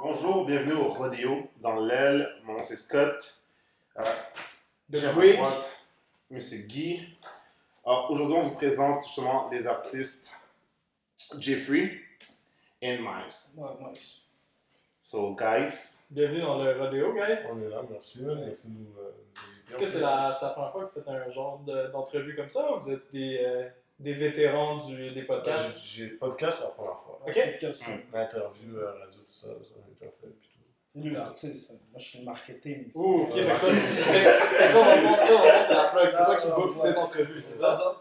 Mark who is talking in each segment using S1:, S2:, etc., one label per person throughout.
S1: Bonjour, bienvenue au Rodeo dans l'aile. Mon nom c'est Scott. Euh,
S2: De
S1: j'ai à ma
S2: Quick.
S1: droite Monsieur Guy. Alors, aujourd'hui, on vous présente justement les artistes Jeffrey et Miles.
S2: Ouais, ouais.
S1: So, guys,
S2: Bienvenue dans le rodeo, guys.
S3: On est là, merci. Merci de nous euh.
S2: Est-ce que c'est la, c'est la première fois que vous faites un genre de- d'entrevue comme ça ou vous êtes des, euh, des vétérans du, des podcasts?
S3: J'ai j'ai podcast c'est la première fois.
S2: Ok.
S4: Podcast,
S1: Mm.
S3: L'interview, euh, radio, tout ça, a déjà fait. Puis tout.
S4: C'est lui l'artiste. Moi, je suis le marketing.
S2: Ouh, ok, fait que toi, c'est la plug, c'est toi qui
S4: Ah,
S2: book ces entrevues, c'est
S4: C'est
S2: ça?
S4: ça,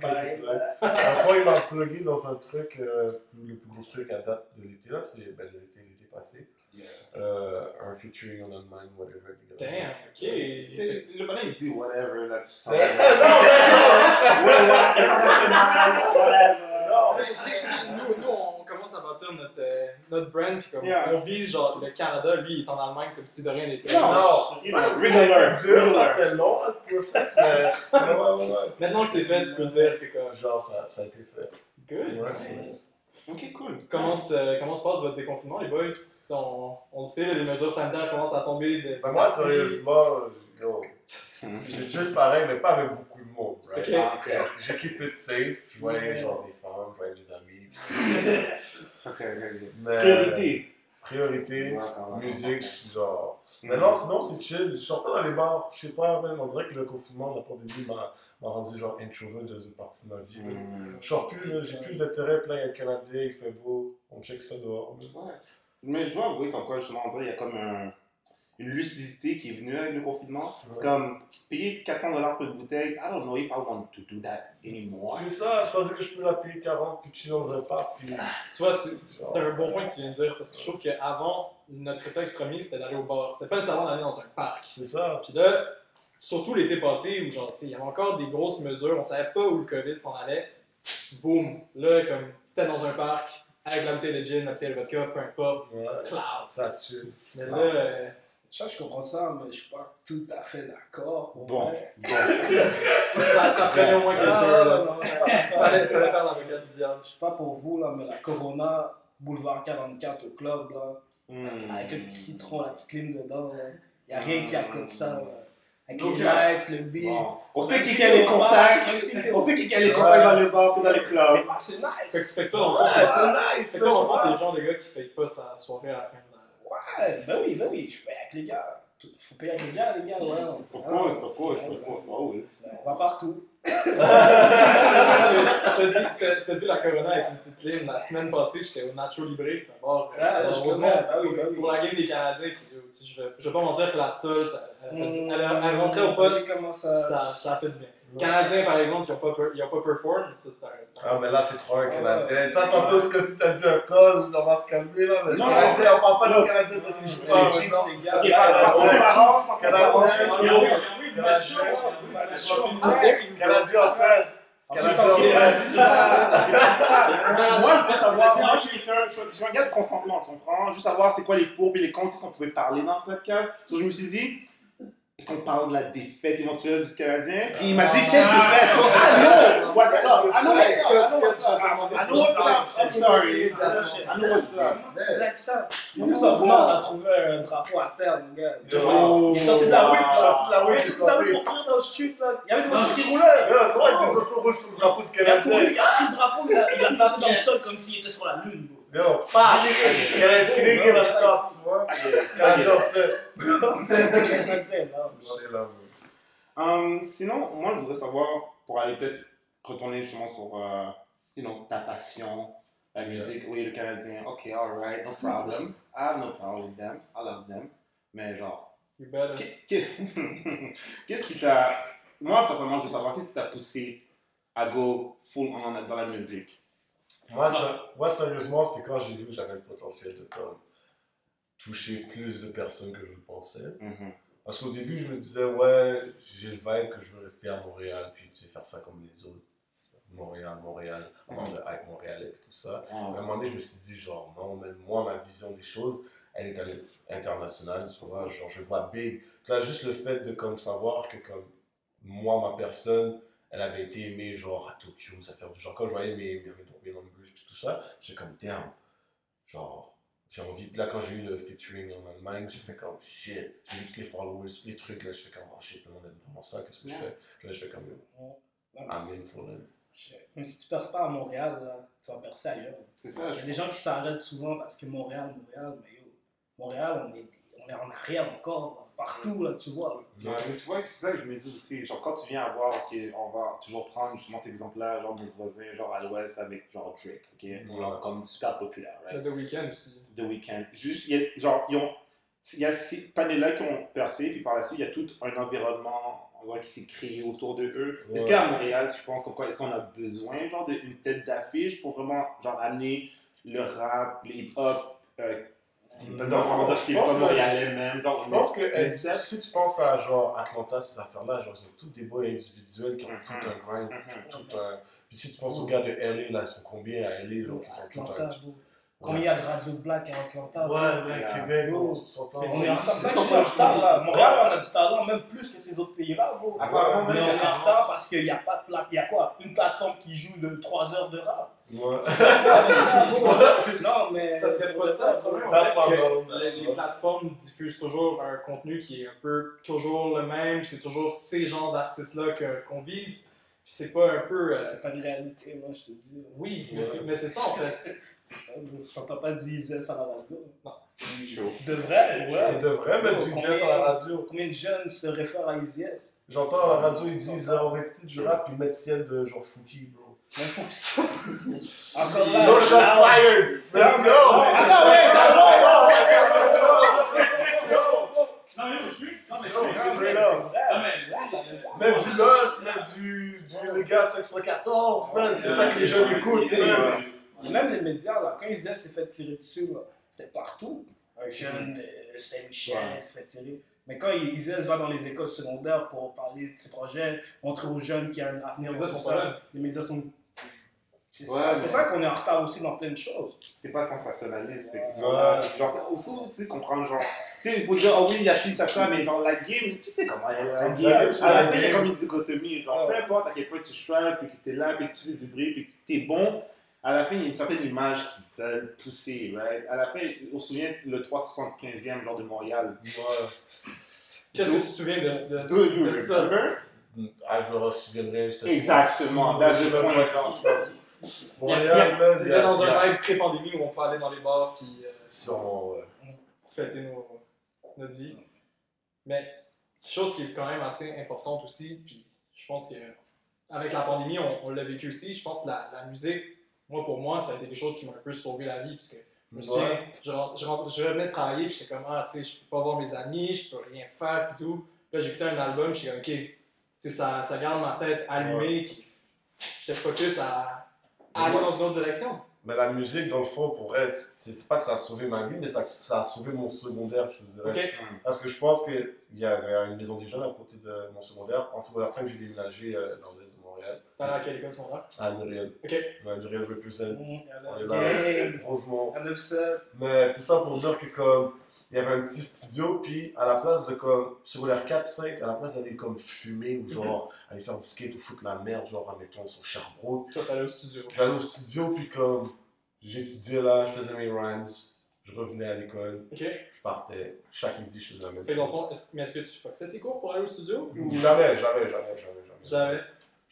S4: baille.
S3: La fois, il m'a plugué dans un truc, euh, le plus gros truc à date de l'été, là, c'est ben, l'été l'été passé. Euh, un featuring on Mine, whatever.
S2: Damn, ok. Fait-
S1: le bonnet il dit whatever. Tu
S2: sais, nous, nous, on commence à bâtir notre, euh, notre brand, puis comme
S1: Yeah.
S2: on vise genre le Canada, lui, il est en Allemagne comme si de rien n'était.
S1: Non.
S3: non, c'était long, le process, mais.
S2: Maintenant que c'est fait, tu peux dire que comme.
S3: Genre, ça, ça a été fait.
S2: Good.
S3: Ouais.
S1: Ok, cool.
S2: Comment se, comment se passe votre déconfinement, les boys? On, on le sait, là, les mesures sanitaires commencent à tomber de.
S3: Ben moi, sérieusement, yo, j'ai chill pareil, mais pas avec beaucoup de monde, right?
S2: Ok.
S1: Ah, ok.
S3: Genre, J'ai keep it safe, je voyais genre des femmes, je voyais mes amis.
S1: Ok, ok, ok.
S3: Mais,
S1: Priorité.
S3: Priorité, musique, genre.
S1: Mm.
S3: Mais non, sinon c'est chill, je sors pas dans les bars, je sais pas, man, on dirait que le confinement, la pandémie m'a m'a rendu genre introvert dans une partie de ma vie. Je sors plus, j'ai plus d'intérêt, puis là, il y a le Canadien, il fait beau, on check ça dehors.
S1: Ouais. Mais je dois avouer qu'en quoi, justement, qu'il y a comme un- une lucidité qui est venue avec le confinement. C'est comme payer 400 dollars pour une bouteille. I don't know if I want to do that anymore.
S3: C'est ça, tandis que je peux la payer 40 puis chiller dans un parc, puis.
S2: Tu vois, c'est c'est un bon point que tu viens de dire, parce que je trouve qu'avant, notre réflexe premier, c'était d'aller au bar. C'était pas nécessairement d'aller dans un parc.
S3: C'est ça.
S2: Puis là, surtout l'été passé, où genre, il y avait encore des grosses mesures, on savait pas où le COVID s'en allait. Boum! Là, comme, c'était dans un parc, avec la bouteille de gin, la bouteille de vodka, peu importe.
S3: Ouais,
S2: Cloud!
S3: ça chill.
S2: Mais là, euh,
S4: Ça, je comprends ça, mais je suis pas tout à fait d'accord.
S1: Bon, bon.
S2: ça, ça prenait au moins
S4: pas d'accord.
S2: Fallait, faire l'avocat du diable.
S4: Je sais pas pour vous, là, mais la Corona, boulevard 44 au club, là,
S1: Hmm.
S4: avec le petit citron, la petite lime dedans, là. Y a rien qui accote ça, là. Avec les le beat.
S1: On sait qui a les
S4: bar,
S1: contacts. On sait qui a les contacts dans les bars et dans les clubs.
S4: Ah, c'est nice!
S2: Fait que, fait que toi, le
S3: Ouais, c'est nice,
S2: fait que toi, le fond, t'es le genre de gars qui paye pas sa soirée à la fin de la...
S4: Ouais, ben oui, ben oui, je paye avec les gars. Faut payer avec les gars, les gars, ouais.
S1: Of course, of course, of course, always.
S4: Ben, On va partout.
S2: T'as dit, t'as- t'as dit la Corona avec une petite ligne. La semaine passée, j'étais au Nacho Libre. un bar, euh,
S4: Ah, je
S2: heureusement,
S4: bah oui.
S2: Pour la game des Canadiens, euh, je, vais, je vais pas mentir que la seule, ça, elle, fait
S4: Mmh,
S2: elle, rentrait au poste,
S4: ça.
S2: ça, ça a fait du bien. Canadiens, par exemple, ils ont pas, per- pas perform, mais ça, c'est
S3: Ah, mais là, c'est trop un
S4: Ouais.
S3: Canadien. Toi, tantôt, ce que tu t'as dit un col, on va se calmer, là. Le
S1: Non.
S3: Canadien, on parle pas
S1: Non.
S3: du Canadien, toi, qui joue
S4: Les
S3: pas
S4: Chiefs,
S3: maintenant.
S4: les gars.
S1: Ok,
S4: là,
S1: par-
S3: Canadien, Canadien. en scène. Canadien en scène.
S1: Moi, je veux savoir, moi, je suis quelqu'un, je je suis un gars de consentement, tu comprends? Juste savoir c'est quoi les pour et les contre, qu'est-ce qu'on pouvait parler dans le podcast. Donc, je me suis dit, est-ce qu'on parle de la défaite éventuelle du Canadien? Puis il m'a dit, quelle défaite? So, I know what's up? I know what's up? I know what's up? I know what's up? I'm sorry. I know what's up?
S4: C'est ça. En plus, on a trouvé un drapeau à terre, mon gars. Il sorti de la whip,
S3: Il sorti de la whip,
S4: la pour courir dans le street. Il y avait des.
S3: Yo, Comment des autoroutes sur le drapeau du Canadien?
S4: il a pris le drapeau, il a, il a planté dans le sol comme s'il était sur la lune, bro.
S3: Yo, pas Canadien dans le top, tu vois? Canadien en scène.
S4: Canadien, là.
S3: C'est là,
S1: Hum, sinon, moi, je voudrais savoir, pour aller peut-être retourner justement sur, euh, you know, ta passion, la musique, oui, le Canadien, ok, alright, no problem. I have no problem with them, I love them. Mais genre,
S2: You better.
S1: qu'est-ce qui t'a... Moi, personnellement, je veux savoir, qu'est-ce qui t'a poussé à go full on dans la musique?
S3: Moi, ça- moi, sérieusement, c'est quand j'ai vu que j'avais le potentiel de comme, toucher plus de personnes que je le pensais.
S1: Mhm.
S3: Parce qu'au début, je me disais, ouais, j'ai le vibe que je veux rester à Montréal, puis tu sais, faire ça comme les autres. Montréal, Montréal, avoir le hype montréalais et tout ça.
S1: Ah,
S3: À un moment donné, je me suis dit, genre, non, mais moi, ma vision des choses, elle est à l'international, tu vois, genre, je vois big. Là, juste le fait de comme savoir que, comme, moi, ma personne, elle avait été aimée, genre, à Tokyo, ça fait du genre, quand je voyais mes, mes, mes, numbers, puis tout ça, j'ai comme, damn, genre, j'ai envie. Là, quand j'ai eu le featuring en Allemagne, j'ai fait comme shit. J'ai vu tous les followers, tous les trucs, là, je fais comme oh shit, le monde aime vraiment ça, qu'est-ce que je fais? Là, je fais comme yo, I'm in for
S4: c'est- Même si tu perces pas à Montréal, là, tu vas percer ailleurs.
S1: C'est ça,
S4: Il y a des gens qui s'arrêtent souvent parce que Montréal, Montréal, mais yo, Montréal, on est, on est en arrière encore, là, partout, là, tu vois.
S1: Ouais, mais tu vois, c'est ça que je me dis aussi. Genre, quand tu viens à voir, ok, on va toujours prendre justement cet exemple-là, genre nos voisins, genre à l'ouest avec genre Drake, ok? Genre comme super populaire,
S2: Le
S1: right?
S2: The Weeknd aussi.
S1: The Weeknd. Juste, il y a, genre, ils ont, il y a ces panels-là qui ont percé, puis par la suite, il y a tout un environnement on voit, qui s'est créé autour de eux. Est-ce qu'à Montréal, tu penses qu'on est-ce qu'on a besoin genre d'une tête d'affiche pour vraiment genre amener le rap, le hip-hop, euh, pas dans
S3: je pense que-
S1: montréalais même, genre
S3: Je pense que
S1: mais-
S3: si tu penses à genre Atlanta, ces affaires-là, genre, ils ont tous des boys individuels qui ont
S1: Mhm.
S3: tout un grind,
S1: Mhm.
S3: tout un. Puis si tu penses aux gars de LA, là, ils sont combien à LA, genre, qui sont tout un.
S4: Combien il y a de radio black à Atlanta? bro?
S3: Ouais, ouais,
S1: Yeah.
S3: Québec, on s'entend.
S4: On est en retard, c'est ça qu'on est en retard là. Montréal, on a du talent, même plus que ces autres pays-là, bro.
S1: Apparemment,
S4: Mais on est en retard parce qu'il n'y a pas de plate. Il y a quoi? Une plateforme qui joue de 3 heures de rap.
S3: Ouais.
S4: non, mais.
S2: Ça serait pas ça le problème. les, plateformes diffusent toujours un contenu qui est un peu toujours le même, c'est toujours ces genres d'artistes-là que- qu'on vise. Puis c'est pas un peu. euh,
S4: C'est pas une réalité, moi, je te dis.
S2: oui, c'est- mais c'est ça en fait.
S4: C'est ça. Je t'entends pas dire ça à la radio.
S1: Chaud.
S4: Tu devrais,
S3: Il
S4: ouais.
S3: devrait mettre
S4: Bro,
S3: du à la radio.
S4: Combien de jeunes se réfèrent à Easy S
S3: J'entends à la radio, ils disent euh, on va écouter du rap, puis mettre ciel de genre Fouki, bro.
S4: Encore là.
S3: No shot fired! Let's go!
S4: non,
S3: Ah,
S4: non,
S3: ouais,
S4: non,
S5: Non, mais je suis. Non, mais
S3: Non,
S5: je suis. mais
S3: Mettre du Lost, mettre du, du les gars 514, man, c'est ça que les jeunes écoutent, man.
S4: Et même les médias, là, quand S s'est fait tirer dessus, c'était partout. Un jeune de Saint-Michel
S3: Ouais.
S4: se fait tirer. Mais quand Easy S va dans les écoles secondaires pour parler de ses projets, montrer aux jeunes qu'il y a un avenir
S2: Les médias sont
S4: ça, les médias sont. C'est
S1: Ouais,
S4: C'est pour ça qu'on est en retard aussi dans plein de choses.
S1: c'est pas sensationnaliste. C'est
S3: Ouais.
S1: genre, il faut aussi comprendre, genre, tu sais, il faut dire, oh oui, il y a ci, ça, ça, mais genre, la game, tu sais comment elle. La game,
S3: c'est
S1: à la fin, il y a comme une dichotomie. Genre, peu importe à quel point tu strives, puis que tu es là, puis que tu fais du bruit, puis que tu es bon, à la fin, il y a une certaine image qui veulent pousser, right? À la fin, on se souvient le 375e, genre de Montréal.
S2: Qu'est-ce que tu te souviens de, de, de ça?
S1: remember?
S3: Ah, je me souviendrai, j'étais
S1: Exactement, that's the point.
S3: Montréal, man,
S2: T'étais
S3: il y a-
S2: dans un vibe pré-pandémie où on pouvait aller dans les bars puis euh, fêter notre vie. Mais chose qui est quand même assez importante aussi, puis je pense que avec la pandémie, on, on l'a vécu aussi. Je pense que la, la musique, moi pour moi, ça a été quelque chose qui m'a un peu sauvé la vie. Parce que je me souviens, je, rentre- je, je revenais de travailler, puis j'étais comme, ah, tu sais, je peux pas voir mes amis, je peux rien faire, puis tout. Là, j'écoutais un album, j'étais comme, ok, tu sais, ça, ça garde ma tête allumée, puis j'étais focus à, à aller dans une autre direction.
S3: Mais la musique, dans le fond, pour elle, c'est pas que ça a sauvé ma vie, mais ça, ça a sauvé mon secondaire, je dirais.
S2: Ok?
S3: Parce que je pense qu'il y avait une maison des jeunes à côté de mon secondaire. En secondaire 5, j'ai déménagé euh, dans de Montréal,
S2: à quelle école secondaire?
S3: à Muriel.
S2: Ok.
S3: Ouais, Muriel represent.
S4: Mmh,
S3: On est là, Rosemont.
S4: 9-7.
S3: Mais tout ça pour dire que comme il y avait un petit studio, puis à la place de comme secondaire 4, 5, à la place d'aller comme fumer ou genre aller faire du skate ou foutre la merde, genre mettons sur Sherbrooke,
S2: Toi, t'allais au studio.
S3: j'allais au studio, puis comme j'étudiais là, je faisais mes rhymes, je revenais à l'école,
S2: Ok?
S3: je partais, chaque midi je faisais la même
S2: Fait dans le
S3: chose.
S2: fond, est-ce- mais est-ce que tu foxais tes cours pour aller au studio? Ou...
S3: Jamais, jamais, jamais, jamais, jamais.
S2: Jamais.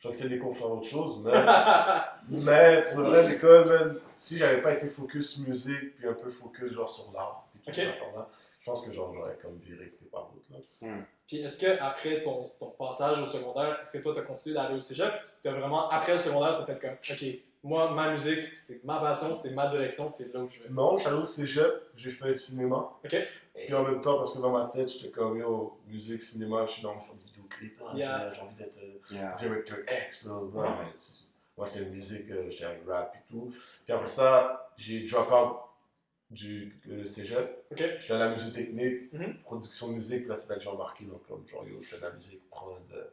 S3: Je crois que c'est des cours pour faire autre chose, mais, mais pour le vrai, l'école, man, si j'avais pas été focus musique, puis un peu focus genre sur l'art, puis tout
S2: Ok.
S3: ça, je pense que genre j'aurais comme viré quelque part d'autre là.
S2: Puis est-ce que après ton, ton passage au secondaire, est-ce que toi t'as continué d'aller au cégep? T'as vraiment, après le secondaire, t'as fait comme, ok, moi, ma musique, c'est ma passion, c'est ma direction, c'est là où je vais?
S3: Non, je suis allé au cégep, j'ai fait cinéma.
S2: Ok.
S3: Puis en même temps, parce que dans ma tête, j'étais comme, yo, musique, cinéma, je suis dans de faire du vidéoclip, ah,
S2: Yeah.
S3: j'ai- j'ai envie d'être euh,
S1: Yeah.
S3: director X, blablabla. Mais Moi, c'est une musique, euh, j'étais avec rap et tout. Puis après ça, j'ai drop out du euh, cégep. J'étais à la musique technique,
S2: Mhm.
S3: production de musique, là, c'est là que j'ai embarqué, donc comme, genre, yo, je fais de la musique, prod, euh,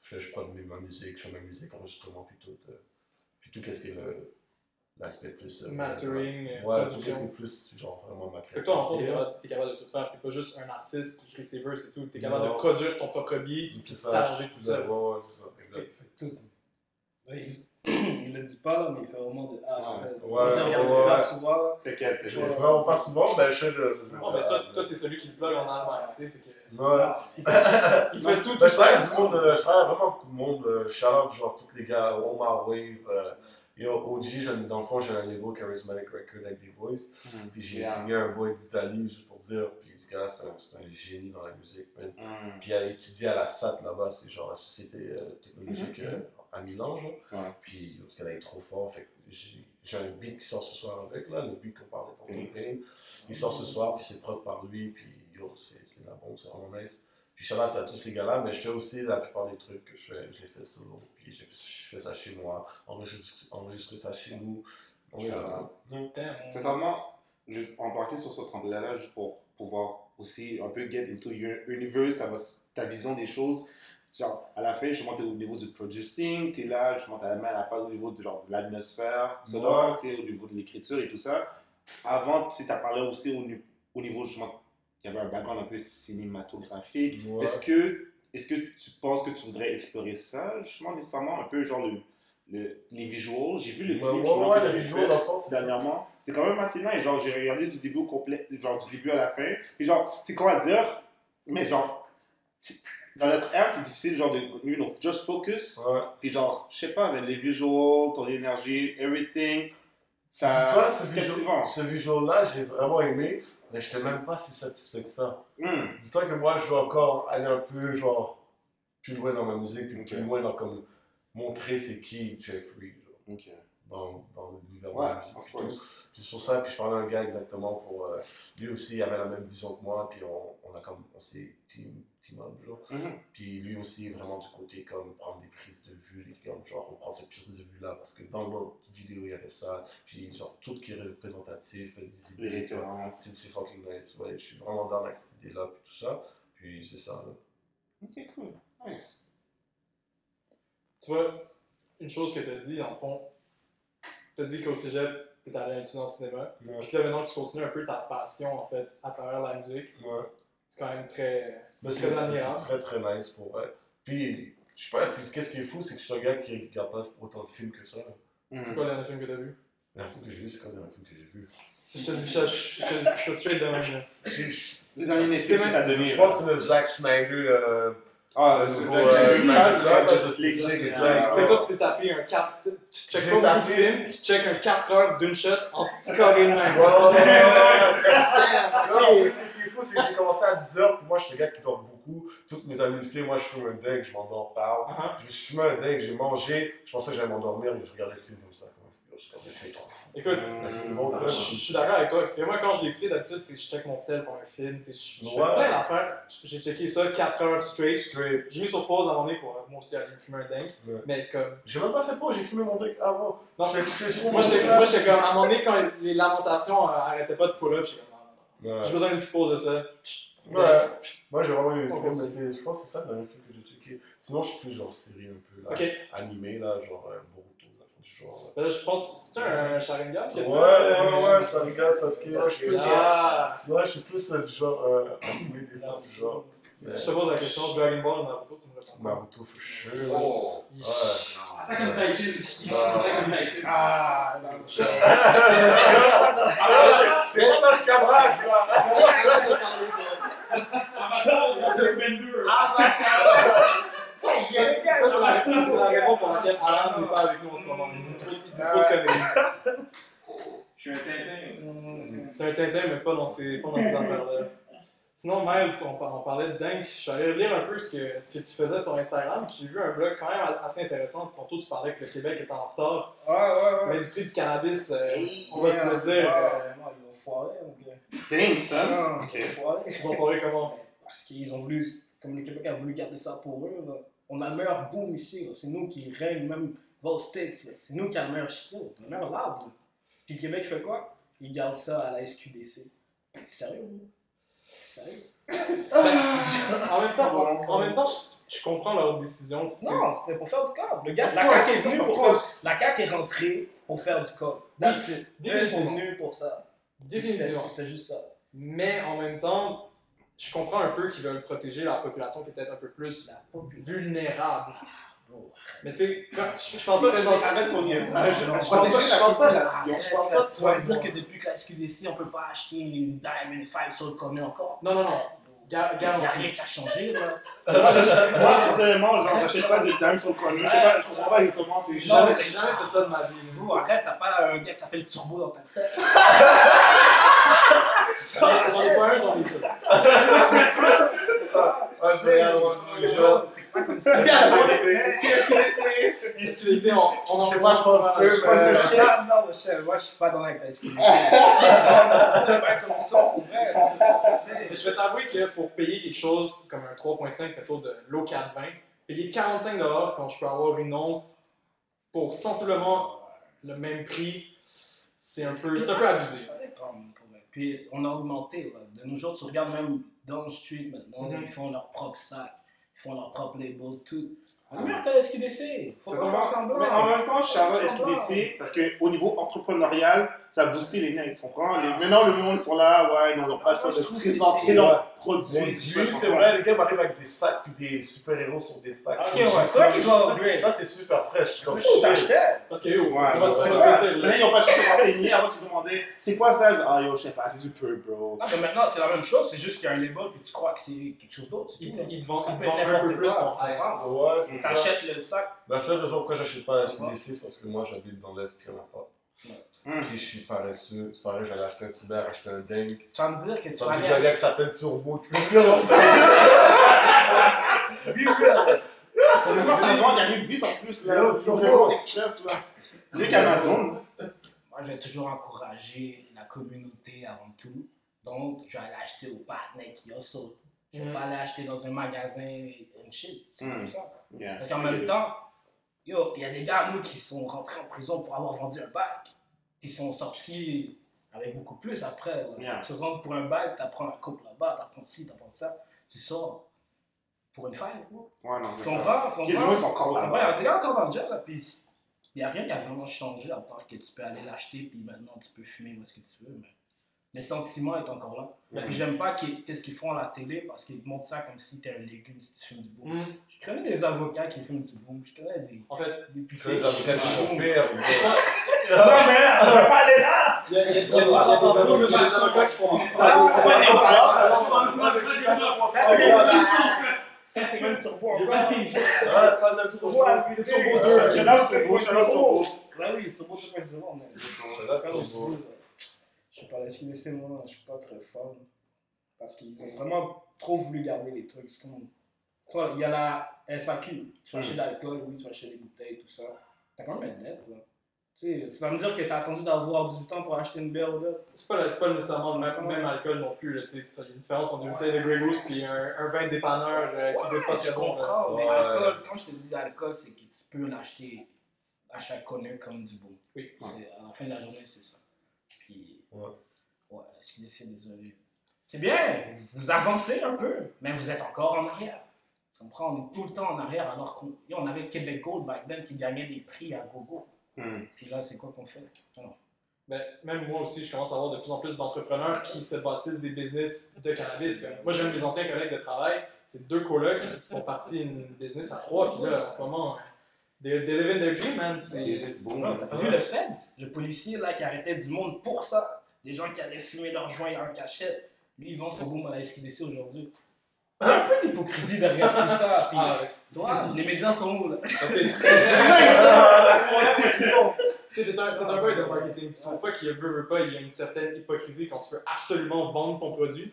S3: je fais, je prod ma musique, je fais ma musique, enregistrement, puis tout. euh, puis tout, qu'est-ce qui est le- l'aspect plus... euh,
S2: Mastering, euh,
S3: Ouais, tout ce qui
S2: production.
S3: est plus, genre, vraiment ma
S2: Fait que toi, en fond, t'es capable, de tout faire. T'es pas juste un artiste qui écrit ses verses et tout. T'es capable
S3: Non.
S2: de produire ton propre beat, t'arranger tout
S3: Ouais,
S2: seul.
S3: ouais, c'est ça, exact.
S4: Fait que tout. Oui. il le dit pas là, mais il fait vraiment de A à Z.
S3: Ouais,
S4: je le regarde
S3: ouais,
S4: faire
S3: ouais.
S4: souvent là.
S1: T'inquiète,
S3: Je
S1: t'inquiète.
S3: fais vraiment pas souvent, ben je fais de.
S2: Oh, ben, toi, toi, t'es celui qui le plug en Allemagne, tu sais. fait que-
S3: Ouais.
S2: Il fait tout,
S3: Ben,
S2: tout
S3: je travaille avec du monde, euh, je travaille vraiment beaucoup de monde. euh, shout out, genre, tous les gars, Omar Wave. euh, yo, OG, dans le fond, j'ai un label Charismatic Record avec des boys. Puis j'ai
S1: Yeah.
S3: signé un boy d'Italie, juste pour dire. Puis ce gars, c'est un, c'est un génie dans la musique, man.
S1: Mm.
S3: Puis il a étudié à la SAT là-bas, c'est genre la société euh, technologique
S1: Mhm.
S3: euh, à Milan, genre.
S1: Ouais.
S3: Puis parce qu'elle est trop fort, fait j'ai un beat qui sort ce soir avec, là, le beat qu'on parlait tantôt,
S1: Mhm.
S3: Pain. Il sort ce soir, puis c'est prod par lui, puis yo, c'est la bombe, c'est vraiment nice. Puis out à tous ces gars-là, mais je fais aussi la plupart des trucs que je fais, je les fais solo, puis je fais, je fais ça chez moi, enregistrer, enregistrer ça chez nous.
S2: Damn.
S1: Sincèrement, je vais embarquer sur ce tremplin-là juste pour pouvoir aussi un peu get into your universe, ta, ta vision des choses. Genre, à la fin, tu es au niveau du producing, tu es là, justement, tu as la main à la part au niveau de, genre, de l'atmosphère, sonore, tu sais, au niveau de l'écriture et tout ça. Avant, tu as parlé aussi au, au niveau, justement, il y avait un background un peu cinématographique.
S3: Ouais.
S1: Est-ce que, est que tu penses que tu voudrais explorer ça, justement, nécessairement, un peu genre le, le- les visuals? J'ai vu le clip,
S3: Ouais, les visuals,
S1: fait dernièrement. C'est quand même assez nice. Genre, j'ai regardé du début au complet, genre du début à la fin. Puis genre, c'est quoi à dire, mais genre, dans notre ère, c'est difficile, genre, de, you know, just focus. Puis genre, je sais pas, mais les visuals, ton énergie, everything, ça.
S3: Dis-toi, ce visual- ce visual-là, j'ai vraiment aimé, mais je n'étais même pas si satisfait que ça.
S1: Hmm.
S3: Dis-toi que moi, je veux encore aller un peu, genre, plus loin dans ma musique, puis
S1: Ok.
S3: plus loin dans comme montrer c'est qui Jeffrey, genre,
S1: Ok.
S3: Dans, dans l'univers de
S1: Ouais,
S3: c'est pour ça, puis je parlais à un gars exactement pour. euh, lui aussi, il avait la même vision que moi, puis on, on a comme. On s'est team, team up, genre.
S1: Mhm.
S3: Puis lui aussi vraiment du côté comme prendre des prises de vue, et comme genre on prend cette prise de vue là parce que dans l'autre vidéo il y avait ça, puis genre tout qui est représentatif, euh, des
S1: Les
S3: idées,
S1: références.
S3: c'est fucking nice, ouais, je suis vraiment dans cette idée là, puis tout ça, puis c'est ça là.
S1: Ok, cool. Nice.
S2: Tu vois, une chose que tu as dit, le fond, tu as dit qu'au cégep, tu es allé à l'étudiant en cinéma.
S3: Ouais.
S2: Puis que là, maintenant que tu continues un peu ta passion, en fait, à travers la musique,
S3: Ouais.
S2: c'est quand même très.
S3: C'est très très nice pour vrai. Puis je sais pas, puis qu'est-ce qui est fou, c'est que je suis un gars qui regarde pas autant de films que ça.
S2: C'est quoi le dernier film que tu as vu?
S3: La dernière film que j'ai vu, c'est quand le dernier film que j'ai vu?
S2: Si je te dis ça, je je te straight de même. là.
S3: C'est- Je
S1: Le dernier t'as
S3: je pense que c'est le Zack Snyder.
S1: Ah,
S3: le
S1: c'est le-
S3: euh,
S1: c'est-
S3: Snyder
S1: c'est-
S3: Cut,
S1: c'est-
S3: Justice
S1: c'est-
S3: League,
S1: c'est-
S3: c'est
S1: c'est-
S3: ça.
S2: Fait que toi, tu t'es tapé un 4. Tu checkes pas beaucoup de films, tu checkes un 4 heures d'une shot en petit carré de Damn,
S3: Non, plus, ce qui est fou, c'est que j'ai commencé à 10h, puis moi, je suis un gars qui dort beaucoup. Toutes mes amis le savent, moi, je fume un deck, je m'endors pas.
S2: Uh-huh.
S3: Je me suis fumé un deck, j'ai mangé, je pensais que j'allais m'endormir, mais je regardais le film comme ça. Je regardais le film trop.
S2: Écoute,
S3: c'est bon,
S2: je suis d'accord avec toi, parce que moi, quand je l'ai écouté, d'habitude, je check mon sel pour un film, je fais plein d'affaires. J'ai checké ça 4 heures straight. J'ai mis sur pause à un moment donné pour euh, moi aussi aller me fumer un dingue. Mais comme.
S3: J'ai même pas fait pause, j'ai fumé mon deck avant.
S2: Non, moi, j'étais comme, à un moment donné, quand les lamentations euh, arrêtaient pas de pull-up, j'étais comme.
S3: Ouais.
S2: j'ai besoin d'une petite pause de ça.
S3: Ouais. Moi, j'ai vraiment aimé le film, mais je pense que c'est ça le dernier film que j'ai checké. Sinon, je suis plus genre série un peu, là.
S2: Ok.
S3: Animé, là, genre euh.
S2: Là, je pense, c'est un Sharingan
S3: Ouais,
S2: qui
S3: ouais,
S2: euh,
S3: ouais, ça se Moi, je suis plus.
S2: Ah!
S3: Ouais, je suis plus euh, du genre. Euh, animé des fois, du genre.
S2: Si je te pose la question, Dragon Ball ou Naruto, tu me réponds.
S3: Naruto, for sure.
S1: Oh.
S3: Ouais.
S5: Attaque on Titan.
S3: Ah.
S5: Attaque on Titan.
S4: Ah, non.
S3: C'est pas ça le cabrage, là!
S5: Avatar, c'est 22.
S2: Ça, c'est la, c'est la raison pour laquelle Alan n'est pas avec nous en ce moment. Il dit trop, il dit trop de conneries.
S5: Je suis un Tintin.
S2: T'as un Tintin, mais pas dans ces, pas dans ces affaires-là. Sinon, Miles, on, par- on parlait de Dunk. Je suis allé lire un peu ce que, ce que tu faisais sur Instagram. puis J'ai vu un blog quand même assez intéressant. Tantôt, tu parlais que le Québec est en retard.
S4: Ouais, ouais, ouais.
S2: L'industrie du cannabis, euh, on va se le dire, euh,
S4: non, ils ont foiré.
S1: Damn, ça.
S4: Ils ont foiré.
S2: ils ont parlé comment
S4: Parce qu'ils ont voulu, comme le Québec a voulu garder ça pour eux, là. On a le meilleur boom ici. C'est nous qui règne, même va aux States. C'est nous qui avons le meilleur shit, le meilleur lab. Puis le Québec fait quoi? Il garde ça à la SQDC. Sérieux, bro? Sérieux?
S2: En même temps, en, en même temps je, comprends leur décision.
S4: Non, c'était pour faire du corps. Le gars, la CAQ est venue pour faire. La CAQ est rentrée pour faire du corps. That's it. Ils sont venus pour ça.
S2: Définitivement.
S4: C'est juste ça.
S2: Mais en même temps, je comprends un peu qu'ils veulent protéger la population qui est peut-être un peu plus vulnérable.
S4: Bro,
S2: Mais tu sais, je je parle pas, parle
S1: Arrête ton niaisage.
S2: je parle
S1: Protéger
S2: pas,
S1: la
S2: je parle pas de je parle pas de
S4: Tu vas dire que depuis que la SQDC, on peut pas acheter une Diamond 5 sur le commun encore.
S2: Non, non, non. Ga-
S4: Il n'y a rien qui a changé, là.
S1: Moi, personnellement, genre, j'achète pas de time sur le connu. Je sais pas, je comprends pas exactement.
S2: J'ai jamais, j'ai jamais fait ça de ma vie.
S4: Bro, arrête, t'as pas un gars qui s'appelle Turbo dans ton set.
S2: J'en ai- j'en ai pas un, j'en ai deux.
S3: Ah,
S4: Bro, C'est pas comme ça.
S2: C'est on, on en
S3: C'est pas sponsor,
S4: non, moi je suis pas dans la comme ça.
S2: Mais je vais t'avouer que pour payer quelque chose comme un 3.5 méthode de l'eau 420, payer 45$ quand je peux avoir une once pour sensiblement le même prix, c'est un peu, c'est abusé.
S4: Puis on a augmenté. De nos jours, tu regardes même dans le street maintenant,
S2: Mhm.
S4: ils font leur propre sac, ils font leur propre label, tout. On meilleur la SQDC. Faut semblant.
S1: Mais en même temps, je suis à SQDC parce qu'au niveau entrepreneurial, ça a boosté les mecs, tu comprends? Les- Maintenant, le monde, ils sont là, ouais, ils n'ont pas le
S4: Ah,
S1: choix
S4: je
S1: de présenter
S4: c'est-
S1: leurs
S3: Les
S1: produits.
S3: c'est vrai, les gars m'arrivent avec des sacs puis des super-héros sur des sacs.
S4: Ok, ouais, c'est vrai qu'ils doivent upgrade.
S3: Ça, c'est super fraîche. Comme
S4: que t'achetais.
S2: Parce que
S1: Ouais,
S2: je dire,
S1: ils n'ont pas cherché à renseigner. Avant, tu demandais, c'est quoi ça? Ah, yo, je sais pas, c'est du peu, bro.
S4: Non, mais maintenant, c'est la même chose, c'est juste qu'il y a un label, puis tu crois que c'est quelque chose d'autre. c'est
S2: Il
S4: tout.
S2: te, il te vend,
S4: Ça
S2: il te
S4: peut
S2: vend
S4: être
S2: un peu plus ton?
S3: Ouais, c'est ça.
S4: T'achètes le sac.
S3: La seule raison pourquoi j'achète pas la c'est parce que moi j'habite dans l'Est puis on n'a pas.
S1: Hum.
S3: Puis je suis paresseux. C'est pareil, j'allais à Saint-Hubert acheter un dingue.
S4: Tu vas me dire que tu vas
S3: Turbo. me lance.
S4: Be real.
S1: Maintenant, ça il arrive vite en plus, là.
S3: Tu
S1: le express, qu'Amazon.
S4: Moi, je vais toujours encourager la communauté avant tout. Donc, je vais aller acheter au partenaire qui a ça. Je vais
S2: Mm.
S4: pas aller acheter dans un magasin shit. C'est
S1: Mm.
S4: comme ça.
S1: Yeah.
S4: Parce qu'en même temps, yo, il y a des gars, nous, qui sont rentrés en prison pour avoir vendu un bac. Qui sont sortis avec beaucoup plus après. là.
S1: Yeah.
S4: Tu rentres pour un bac, tu apprends la coupe là-bas, tu apprends ci, tu apprends ça. Tu sors pour une faille.
S1: Ouais, non,
S4: Tu comprends? Tu
S1: Les
S4: comprends?
S1: gens sont encore
S4: va, Il y
S1: là.
S4: a des gars encore dans le gel, là, puis il n'y a rien qui a vraiment changé à part que tu peux aller l'acheter, puis maintenant tu peux fumer où est-ce que tu veux. Mais le sentiment est encore là.
S1: Mhm.
S4: Puis J'aime pas qu'est-ce qu'ils font à la télé parce qu'ils montrent ça comme si t'es un légume si tu fumes du boom.
S2: Hum,
S4: Je connais des avocats qui fument du boom, je connais des
S2: En fait,
S4: députés
S3: Les
S4: qui
S3: avocats pires.
S4: Non mais là, on va pas aller là!
S2: il y a, il y a- il y a des- il y a des avocats- il y a des avocats qui font des
S4: Ah, Ça, c'est ça, c'est même turbo encore.
S3: Ah, c'est pas le Turbo.
S4: C'est
S1: Turbo
S3: deux.
S1: C'est là où Turbo, c'est là où Turbo.
S4: Là oui, turbo 2.0, mais.
S3: là,
S4: Comme
S3: Turbo.
S4: Je sais pas, la SQDC, moi, je suis pas très fan. Parce qu'ils ont vraiment trop voulu garder les trucs. Comme. Tu vois, il y a la SAQ. Tu vas acheter de l'alcool, oui, tu vas acheter des bouteilles, tout ça. T'as quand même une dette, là. Tu sais, ça veut me dire que t'as attendu d'avoir 18 ans pour acheter une bière ou deux.
S2: C'est pas, c'est pas nécessairement le même, même alcool non plus. là, tu sais. Ça, Il y a une différence entre une bouteille de Grey Goose et un, un vin dépanneur euh, qui goûte pas
S4: je
S2: très bon.
S4: comprends, mais
S3: Ouais.
S4: alcool, quand je te dis alcool, c'est que tu peux l'acheter à chaque connu comme du beau.
S2: Oui.
S4: C'est- À la fin de la journée, c'est ça. Puis,
S3: Ouais.
S4: ouais, SQDC, désolé. C'est bien, vous avancez un peu, mais vous êtes encore en arrière. Tu comprends? On est tout le temps en arrière alors qu'on avait le Québec Gold back then qui gagnait des prix à gogo.
S1: Hum.
S4: Puis là, c'est quoi qu'on fait?
S2: Ben, même moi aussi, je commence à avoir de plus en plus d'entrepreneurs qui se bâtissent des business de cannabis. Comme moi, j'ai un de mes anciens collègues de travail, c'est deux colocs qui sont partis une business à trois, puis là, en ce moment, live in their dream, man. C'est
S1: C'est
S4: t'as pas vu le Fed? Le policier là qui arrêtait du monde pour ça. Des gens qui allaient fumer leur joint en cachette. Lui, il vend son boom à la SQDC aujourd'hui. Il y a un peu d'hypocrisie derrière tout ça. Puis,
S2: Ah, ouais.
S4: tu vois, les médias sont où là?
S2: Tu Tu t'es un, un gars de marketing. Tu trouves pas qu'il veut, veut pas, il y a une certaine hypocrisie quand tu veux absolument vendre ton produit? Tu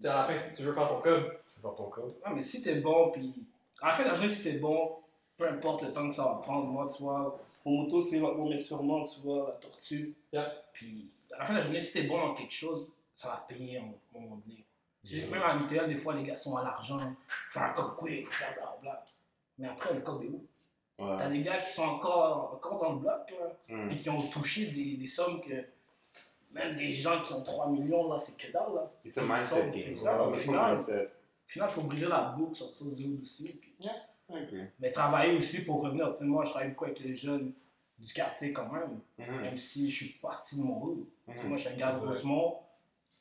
S2: sais, à la fin, si tu veux faire ton code,
S3: C'est faire ton code.
S4: Non, mais si t'es bon, puis. À la fin de la journée, si t'es bon, peu importe le temps que ça va prendre, moi, tu vois, mon moto, c'est on met sûrement, tu vois, la tortue.
S2: Yeah.
S4: Puis, à la fin de la journée, si t'es bon dans quelque chose, ça va payer à un moment donné. Même à MTL, des fois, les gars sont à l'argent, faire un cop quick, blablabla. Mais après, le cop est où?
S1: Ouais.
S4: T'as des gars qui sont encore, encore dans le bloc, là, et qui ont touché des, des sommes que. Même des gens qui ont 3 millions, là, c'est que dalle, là.
S1: It's a mindset
S4: C'est
S1: game.
S4: ça, au final. il faut briser la boucle, sortir du aussi. puis-. Mais travailler aussi pour revenir. Moi, je travaille beaucoup avec les jeunes du quartier quand même,
S1: Mhm.
S4: même si je suis parti de mon rôle.
S1: Mhm.
S4: Moi, je suis un gars de
S3: Ouais.
S4: Rosemont.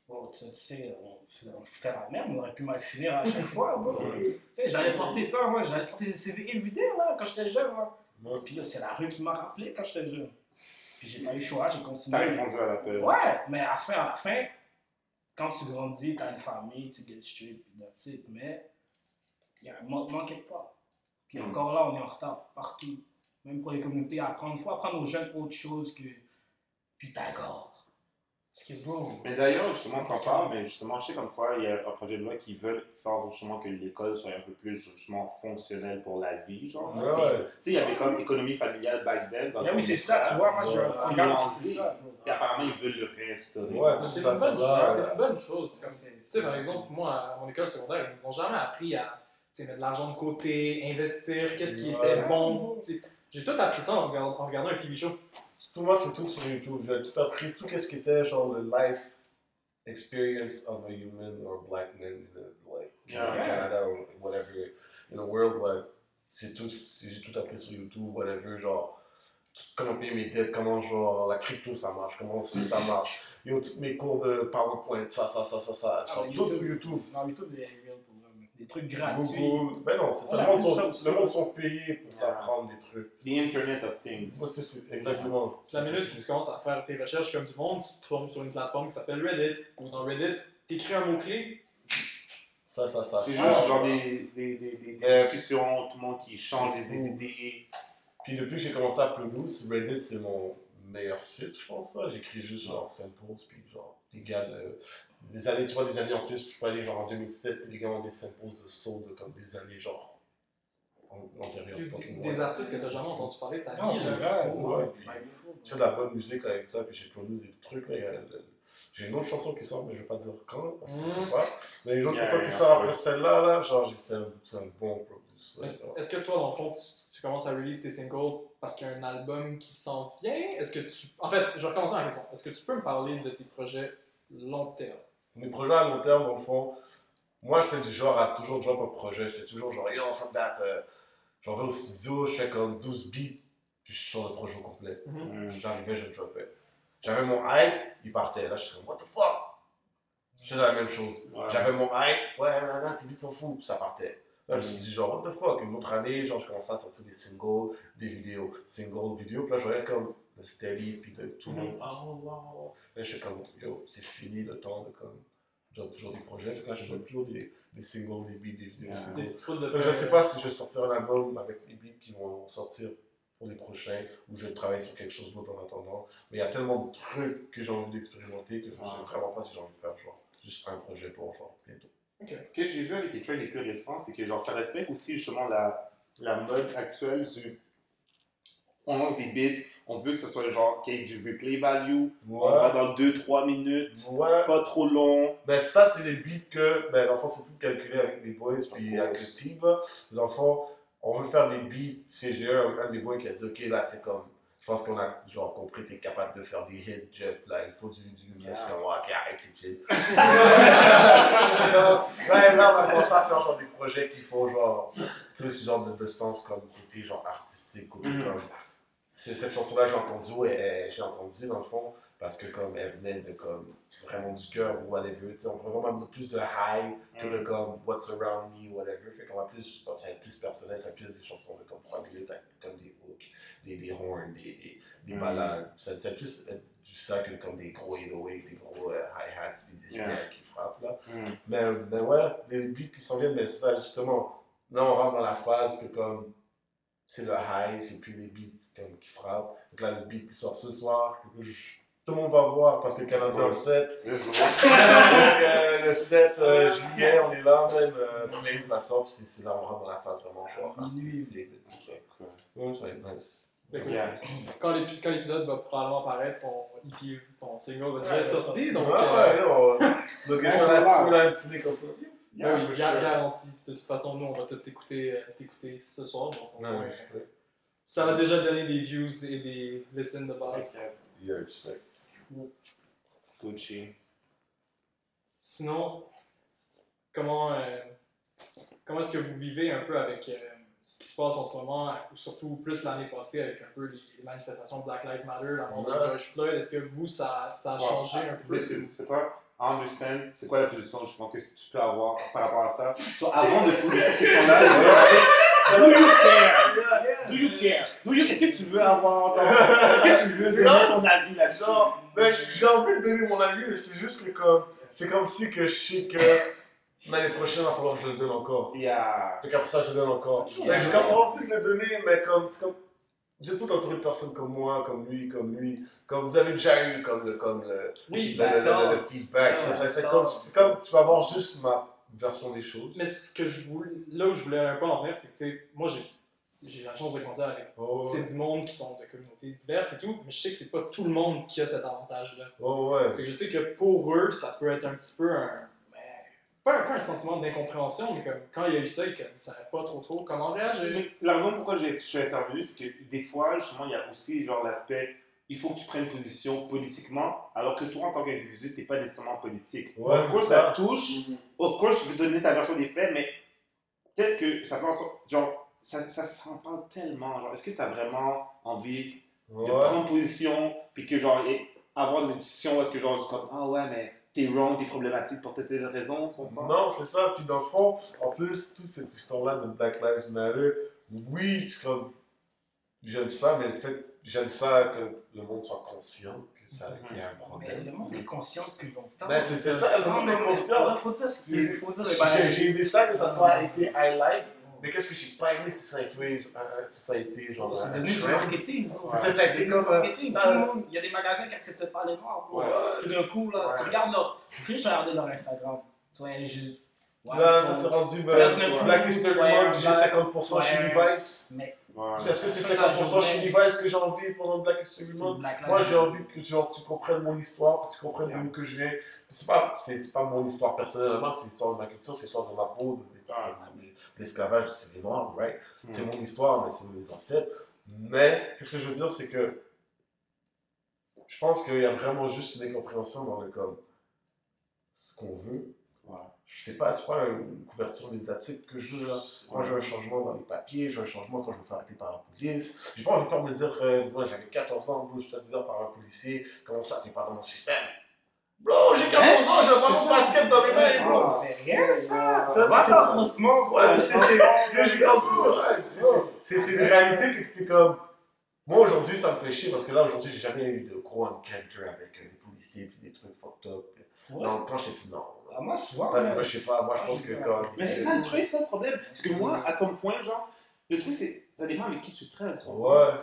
S4: Bon, tu sais, on, on foutait la merde, on aurait pu mal finir à chaque fois. Tu sais, j'allais porter ça, moi, j'allais porter des CV évidés, là, quand j'étais jeune.
S3: Ouais.
S4: Puis là, c'est la rue qui m'a rappelé quand j'étais jeune. Puis j'ai pas eu le choix, j'ai
S1: T'as
S4: continué.
S1: répondu à l'appel.
S4: Ouais, mais à la fin, à la fin, quand tu grandis, t'as une famille, tu get straight, puis that's it. Mais il y a un manquement quelque part. Puis
S1: Mm.
S4: encore là, on est en retard partout. Même pour les communautés, apprendre. Il faut apprendre aux jeunes autre chose que Pythagore. Parce que, bro,
S1: Mais d'ailleurs, justement, t'en parles, mais justement, je sais comme quoi il y a un projet de loi qui veut faire justement que l'école soit un peu plus justement fonctionnelle pour la vie, genre.
S3: Ouais, ouais.
S1: Tu sais, il y avait comme économie familiale back then. dans
S4: oui, c'est ça, tu vois, moi, je regarde, c'est ça.
S1: Et apparemment, ils veulent le restaurer.
S3: Ouais, tout
S2: C'est
S3: ça,
S2: une, bonne-
S3: ça,
S2: c'est
S3: ouais.
S2: une bonne chose. Comme,
S4: C'est-
S2: tu sais, par exemple, moi, à mon école secondaire, ils nous ont jamais appris à tu sais, mettre de l'argent de côté, investir, qu'est-ce qui
S3: Ouais.
S2: était bon. J'ai tout appris ça en regardant, en regardant un TV show.
S3: Tout moi, c'est tout sur YouTube. J'ai tout appris, tout ce qui était genre le life experience of a human or black man in the, like
S1: Yeah.
S3: in Canada or whatever in the world. Like, c'est tout, j'ai tout appris sur YouTube, whatever. Genre, tout- comment payer mes dettes, comment genre la crypto ça marche, comment si ça marche. Yo, tous mes cours de PowerPoint, ça, ça, ça, ça, ça.
S4: Ah,
S3: Genre, tout
S4: YouTube.
S3: sur YouTube.
S4: Non, mais tout des trucs gratuits.
S3: Google. Ben non, c'est ça. Le monde, sont, le monde sont payés pour
S1: Yeah.
S3: t'apprendre des trucs.
S1: The Internet of Things.
S3: Moi, c'est c'est exactement.
S2: La minute où tu commences à faire tes recherches comme du monde, tu te tombes sur une plateforme qui s'appelle Reddit. Ou dans Reddit, tu écris un mot-clé.
S3: Ça, ça, ça.
S1: C'est juste genre des, des, des, des-
S3: Euh,
S1: discussions, tout le monde qui change des, idées.
S3: Puis depuis que j'ai commencé à produce, Reddit c'est mon meilleur site, je pense. J'écris juste genre samples, puis genre des gars de- des années, tu vois, des années en plus, je peux aller genre en 2007, puis les gars ont des samples de soul de comme des années genre en-
S2: Des artistes que tu n'as jamais entendu parler de ta
S4: Non,
S2: vie.
S4: c'est
S2: là.
S4: vrai,
S3: fou,
S4: ouais.
S3: ouais. Je fais de la bonne musique là, avec ça, puis j'ai produit des trucs. J'ai une autre chanson qui sort, mais je vais pas dire quand, parce que je
S2: Mm.
S3: peux pas. Mais une autre
S1: Yeah,
S3: chanson
S1: yeah,
S3: qui sort après
S1: ouais.
S3: celle-là, là, genre, c'est un, c'est un bon produce.
S2: Est-ce que toi, dans le fond, tu, tu commences à release tes singles parce qu'il y a un album qui s'en vient? Est-ce que tu. En fait, je vais recommencer la question. Est-ce que tu peux me parler de tes projets long terme?
S3: Mes projets à long terme, dans le fond, moi j'étais du genre à toujours drop un projet. J'étais toujours genre, yo, fuck that. Euh, J'en vais au studio, je fais comme 12 beats, puis je sors le projet au complet.
S1: Mm.
S3: J'arrivais, je dropais. J'avais mon hype, il partait. Là, je suis comme, what the fuck? Je faisais la même chose.
S1: Ouais.
S3: J'avais mon hype, ouais, nan, nan, tes beats sont fous, puis ça partait. Là, je me
S1: Mm.
S3: suis dit, genre, what the fuck? Une autre année, genre, je commençais à sortir des singles, des vidéos, singles, vidéos. Puis là, je voyais comme le steady, puis de, tout le monde, oh, wow. Là, je suis comme, yo, c'est fini le temps de comme, drop toujours des projets. Là, je drop toujours des, des singles, des beats, des vidéos, des singles. Je sais pas si je vais sortir un album avec les beats qui vont sortir pour les prochains ou je vais travailler sur quelque chose d'autre en attendant. Mais il y a tellement de trucs que j'ai envie d'expérimenter que je ne sais
S1: Ah.
S3: vraiment pas si j'ai envie de faire genre juste un projet pour genre bientôt.
S1: Ce que j'ai vu avec les trends les plus récents, c'est que genre, ça respecte aussi justement la, la mode actuelle du. On lance des bits, on veut que ce soit genre qu'il y ait du replay value, on va
S3: Ouais.
S1: dans 2-3 minutes,
S3: Ouais.
S1: pas trop long.
S3: Ben ça c'est des beats que ben l'enfant c'est tout calculé avec les boys puis avec le team. L'enfant on veut faire des beats. C'est un, des boys qui a dit ok là c'est comme je pense qu'on a genre compris t'es capable de faire des hits Jeff là il faut du du
S1: Yeah.
S3: je suis comme ouais, ok arrête c'est chill. là, là, on a commencé à faire genre des projets qui font genre plus genre de, de sens comme côté genre artistique côté
S1: Mhm.
S3: comme cette chanson là j'ai entendu et j'ai entendu dans le fond parce que comme elle venait de comme vraiment du cœur ou whatever tu sais on prend vraiment plus de high que de comme what's around me whatever fait qu'on va plus je pense, ça va être plus personnel ça va plus des chansons de comme 3 minutes avec comme des hooks des, des horns des, des, des
S1: Mhm.
S3: ballades ça ça plus du ça que comme des gros 808 des gros euh, hi-hats des snares qui frappent là
S1: Mm.
S3: mais, mais ouais, les beats qui s'en viennent, mais c'est ça justement. Là, on rentre dans la phase que comme c'est le high, c'est plus les beats comme, qui frappent. Donc là, le beat qui sort ce soir, que je- tout le monde va voir parce que le Canadien
S1: Ouais.
S3: 7.
S1: Let's go.
S3: Donc euh, le 7 euh, juillet, on est là, même. Euh, ça sort, puis c'est c'est là on rentre dans la phase vraiment genre artistique.
S1: Ok, cool.
S3: Ouais, ça va être nice.
S2: Écoute,
S1: Yeah.
S2: Quand l'épis- quand l'épisode va probablement apparaître, ton EP, ton single va déjà être sorti. Donc,
S3: ouais,
S2: euh,
S3: ouais, on donc
S1: on
S3: ça
S1: va
S3: là-dessus, là, un petit ça.
S1: Yeah,
S2: oui,
S1: sure.
S2: garanti. De toute façon, nous, on va tout t'écouter euh, t'écouter ce soir. Donc, on
S3: Non,
S2: va-
S3: respect.
S2: ça va déjà donner des views et des listens de base.
S1: Ok.
S3: Yeah, respect.
S1: Gucci.
S2: Sinon, comment, euh, comment est-ce que vous vivez un peu avec euh, ce qui se passe en ce moment, ou surtout plus l'année passée avec un peu les, manifestations Black Lives Matter, la mort de. George Floyd? Est-ce que vous, ça, ça a
S1: Ouais.
S2: changé un peu?
S1: C'est quoi? Understand c'est quoi la position justement que tu peux avoir par rapport à ça. So, avant de poser cette question-là, Do you care? Do you care? Do you- Est-ce que tu veux avoir. Est-ce que tu veux donner ton avis là-dessus?
S3: Ben, j'ai envie de donner mon avis, mais c'est juste que comme. C'est comme si que je sais que l'année prochaine, il va falloir que je le donne encore.
S1: Yeah.
S3: Fait qu'après ça, je le donne encore.
S4: Ok.
S3: Ben, j'ai comme envie de le donner, mais comme. C'est comme. J'ai tout entouré de personnes comme moi, comme lui, comme lui, comme vous avez déjà eu, comme le, comme le,
S2: Oui,
S3: le, le- le-
S4: d'accord.
S3: le feedback. C'est- c'est- comme, tu vas avoir juste ma version des choses.
S2: mais ce que je voulais, là où je voulais un peu en venir, c'est que, tu sais, moi, j'ai j'ai la chance de grandir avec
S3: Oh, ouais.
S2: du monde qui sont de communautés diverses et tout, mais je sais que c'est pas tout le monde qui a cet avantage-là.
S3: Oh, ouais.
S2: Je sais que pour eux, ça peut être un petit peu un. Pas un, pas un sentiment d'incompréhension, mais comme quand il y a eu ça qu'ils ne savaient pas trop trop comment réagir.
S1: La raison pourquoi j'ai- je suis intervenu, c'est que des fois, justement, il y a aussi genre l'aspect il faut que tu prennes position politiquement, alors que toi, en tant qu'individu, tu n'es pas nécessairement politique.
S3: Ouais,
S1: of course,
S3: ça.
S1: ça touche. Of course, je vais donner ta version des faits, mais peut-être que ça fait en sorte. Genre, ça, ça s'en parle tellement. Genre, est-ce que tu as vraiment envie de prendre position, puis que, genre, et avoir une discussion est-ce que, genre, tu comme, ah ouais, mais t'es wrong, t'es problématique pour telle telle raison, son temps.
S3: Non, c'est ça. Puis dans le fond, en plus, toute cette histoire-là de Black Lives Matter, oui, tu- comme, j'aime ça, mais le fait, j'aime ça que le monde soit conscient que ça qu'il y a un
S4: Mais
S3: problème.
S4: le monde est conscient depuis longtemps.
S3: Ben, c'est ça, le monde
S4: non,
S3: est
S4: mais
S3: conscient.
S4: Il faut dire ce qu'il faut dire.
S3: J'ai j'ai aimé ça que ça soit été highlight, mais qu'est-ce que j'ai pas aimé, c'est ça a été, euh, ça a été genre.
S4: C'est
S3: un
S4: devenu du marketing.
S3: C'est ça, ça a été comme. euh,
S4: Marketing,
S3: euh,
S4: Il y a des magasins qui n'acceptaient pas les noirs. Tout d'un coup, là, tu regardes leur. Je suis juste regarder leur Instagram. Tu vois, juste. Ouais,
S3: Là, ça s'est rendu. Ben, Black History Month, j'ai
S4: ouais.
S3: 50% chez. Levi's.
S4: Mais
S1: Ouais.
S3: Est-ce que c'est
S4: C'est la
S3: 50% chez. Levi's que j'ai envie pendant Black History Month? Moi, j'ai envie que genre, tu comprennes mon histoire, que tu comprennes
S1: Yeah.
S3: d'où que je viens. C'est pas, pas mon histoire personnellement, c'est l'histoire de ma culture, c'est l'histoire de ma peau, de l'esclavage, c'est les Noirs, right?
S1: Mm.
S3: C'est mon histoire, mais c'est mes ancêtres. Mais, qu'est-ce que je veux dire, c'est que je pense qu'il y a vraiment juste une incompréhension dans le comme ce qu'on veut.
S1: Ouais.
S3: Je sais pas, c'est pas une couverture médiatique que je veux là. Moi, j'ai un changement dans les papiers, j'ai un changement quand je me fais arrêter par la police. J'ai pas envie de faire me dire, euh, moi j'avais 14 ans, je me fais dire par un policier, comment ça, t'es pas dans mon système? Bro, j'ai 14 ans, j'ai pas mon basket dans les mains, bro!
S4: C'est rien ça.
S3: Ça,
S4: Va
S3: c'est-
S4: dans Rosemont.
S3: Ouais, mais c'est, c'est, j'ai- grandi c'est, c'est, une réalité que t'es comme. Moi aujourd'hui, ça me fait chier parce que là, aujourd'hui, j'ai jamais eu de gros encounter avec euh, des policiers puis des trucs fucked up. Non, quand j'étais plus non.
S4: Ah, Moi, souvent.
S3: Moi, je sais pas, moi, je pense que comme.
S1: Mais c'est ça le truc, c'est ça le problème. Parce que moi, à ton point, genre, le truc, c'est. Ça dépend avec qui tu traînes. toi.
S3: Ouais.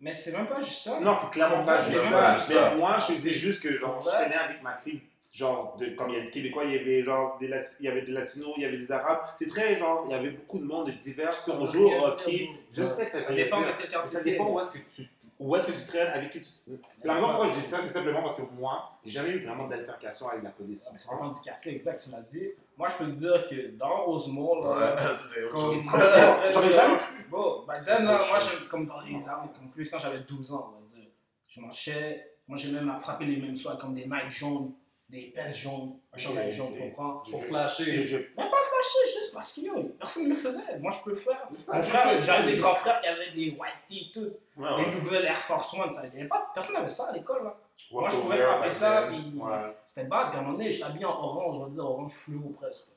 S4: Mais c'est même pas juste ça.
S1: Non, c'est clairement pas juste ça. Mais moi, je disais juste que, genre, avec ma clique. Genre, de, comme il y a des Québécois, il y avait genre des, il y avait des Latinos, il y avait des Arabes. C'est très genre, il y avait beaucoup de monde divers.
S4: Ça
S1: On
S4: veut
S1: joue
S4: rien
S1: au hockey. Je sais que ça
S4: Ça dépend
S1: dire.
S4: de quel
S1: Mais
S4: quartier
S1: ça dépend où est-ce que tu, où est-ce que tu traînes, avec qui tu. La raison pourquoi je dis ça, c'est simplement parce que moi, j'ai jamais eu vraiment d'altercation avec la police.
S4: Ah, mais Ça dépend du quartier, exact, tu l'as dit. Moi, je peux te dire que dans Rosemont, là,
S3: Ouais, c'est autre chose.
S4: très
S1: jamais
S4: Bon, back then, là, moi, comme dans les armes, comme plus quand j'avais 12 ans, on va dire. Je marchais, moi, j'ai même frappé les mêmes soirs comme des Nike jaunes, des pants jaunes, un chandail jaune, tu comprends?
S2: Pour
S1: Et
S2: flasher.
S1: je-
S4: Même pas flasher, juste parce que yo, personne ne le faisait. Moi, je peux le faire. Mon frère,
S1: ça.
S4: j'avais des grands frères qui avaient des white tee, tout.
S1: Ouais,
S4: Les nouvelles Air Force One, ça. Avait pas, personne n'avait ça à l'école, là. Moi, je pouvais frapper ça, puis-
S1: Ouais.
S4: C'était bad, puis à un moment donné, je suis habillé en orange, on va dire orange fluo presque.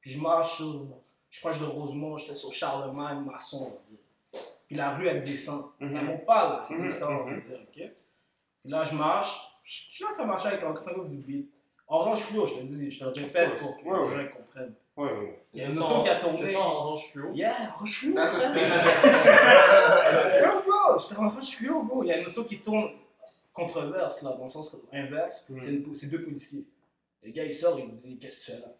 S4: Puis je marche sur. Je suis proche de Rosemont, j'étais sur Charlemagne, Masson, on va dire. Puis la rue, elle descend.
S1: Mhm.
S4: Elle monte pas, là, elle
S1: Mhm,
S4: descend, on va
S1: mhm.
S4: dire, ok? Puis là, je marche, je je suis en train de marcher avec un groupe du beat. Orange fluo, je te le dis, je te le répète pour que les
S1: ouais.
S4: gens comprennent. Il y a une auto qui a tourné.
S2: T'es-tu en orange fluo?
S4: Yeah, orange fluo, frère. Yo, bro, j'étais en orange fluo, bro. Il y a une auto qui tourne controverse, là, dans le sens inverse.
S1: Mhm.
S4: C'est deux policiers. Le gars, il sort, il dit Qu'est-ce que tu fais là?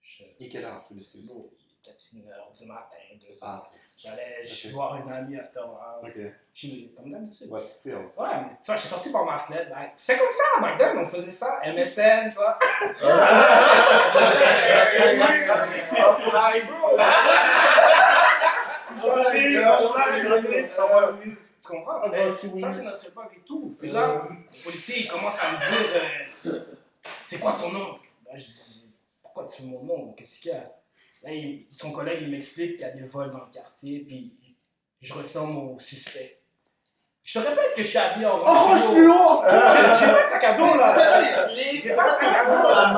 S4: Je
S1: Et quelle heure, je m'excuse.
S4: Bon, il était peut-être une heure du matin, deux heures.
S1: Ah,
S4: J'allais je
S1: Ok.
S4: voir une amie à cette heure-là.
S1: ok.
S4: Chiller, comme d'habitude.
S1: Ouais, still.
S4: Ouais, mais tu vois, je suis sorti par ma fenêtre. Ben, c'est comme ça, back then, on faisait ça. MSN, tu vois. Tu comprends?
S1: Ah.
S4: Ça, c'est notre époque et tout. Et là, le policier, il commence à me dire euh, C'est quoi ton nom? Là, je dis Pourquoi tu fais mon nom? Qu'est-ce qu'il y a? Là, il- son collègue, il m'explique qu'il y a des vols dans le quartier, puis je ressemble au suspect. Je te répète que je suis habillé en
S1: Orange
S4: fluo.
S1: fluo!
S4: J'ai j'ai pas de sac à dos là. J'ai pas de sac à dos là.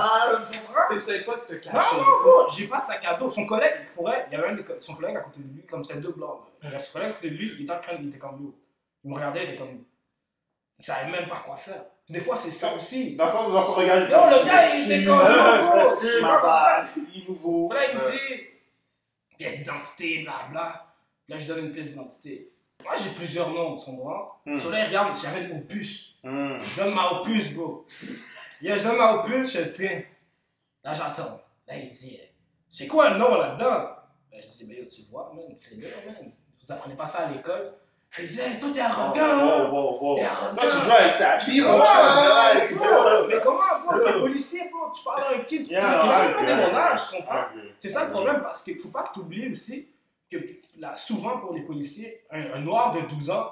S2: te cacher.
S4: Non, non, gros, j'ai pas de sac à dos. Son collègue, il pourrait, il y avait un de son collègue à côté de lui, comme c'était deux blancs. là. Il y a son collègue à côté de lui, il était en train de, il était comme yo. Il me regardait, il était comme. Il savait même pas quoi faire. Des fois, c'est ça aussi.
S1: Dans son, dans son regard, il
S4: Yo, le gars, il était comme.
S1: Euh, il est nouveau.
S4: Là, il me dit pièce d'identité, blabla. Là, je donne une pièce d'identité. Moi, j'ai plusieurs noms, tu comprends?
S1: Hmm.
S4: Sur là, il regarde, j'avais une opus.
S1: Hmm.
S4: Je donne ma opus, bro. Yo, je donne ma opus, je te tiens. Là, j'attends. Là, il dit, c'est quoi le nom là-dedans? Là, je dis, mais yo, tu vois, man, c'est bien, man. Vous apprenez pas ça à l'école? Dit, hey, toi, t'es arrogant, hein?
S1: Wow, wow, wow.
S4: T'es
S1: Là, tu
S4: arrogant.
S1: joues avec ta mon c'est ça.
S4: Mais comment, bro, t'es policier, bro? Tu parles à un kid, tu
S1: Yeah,
S4: pas
S1: ouais.
S4: mon âge, tu comprends?
S1: Ouais.
S4: C'est ça le problème, parce qu'il ne faut pas que tu oublies aussi que là, souvent pour les policiers, un, un noir de 12 ans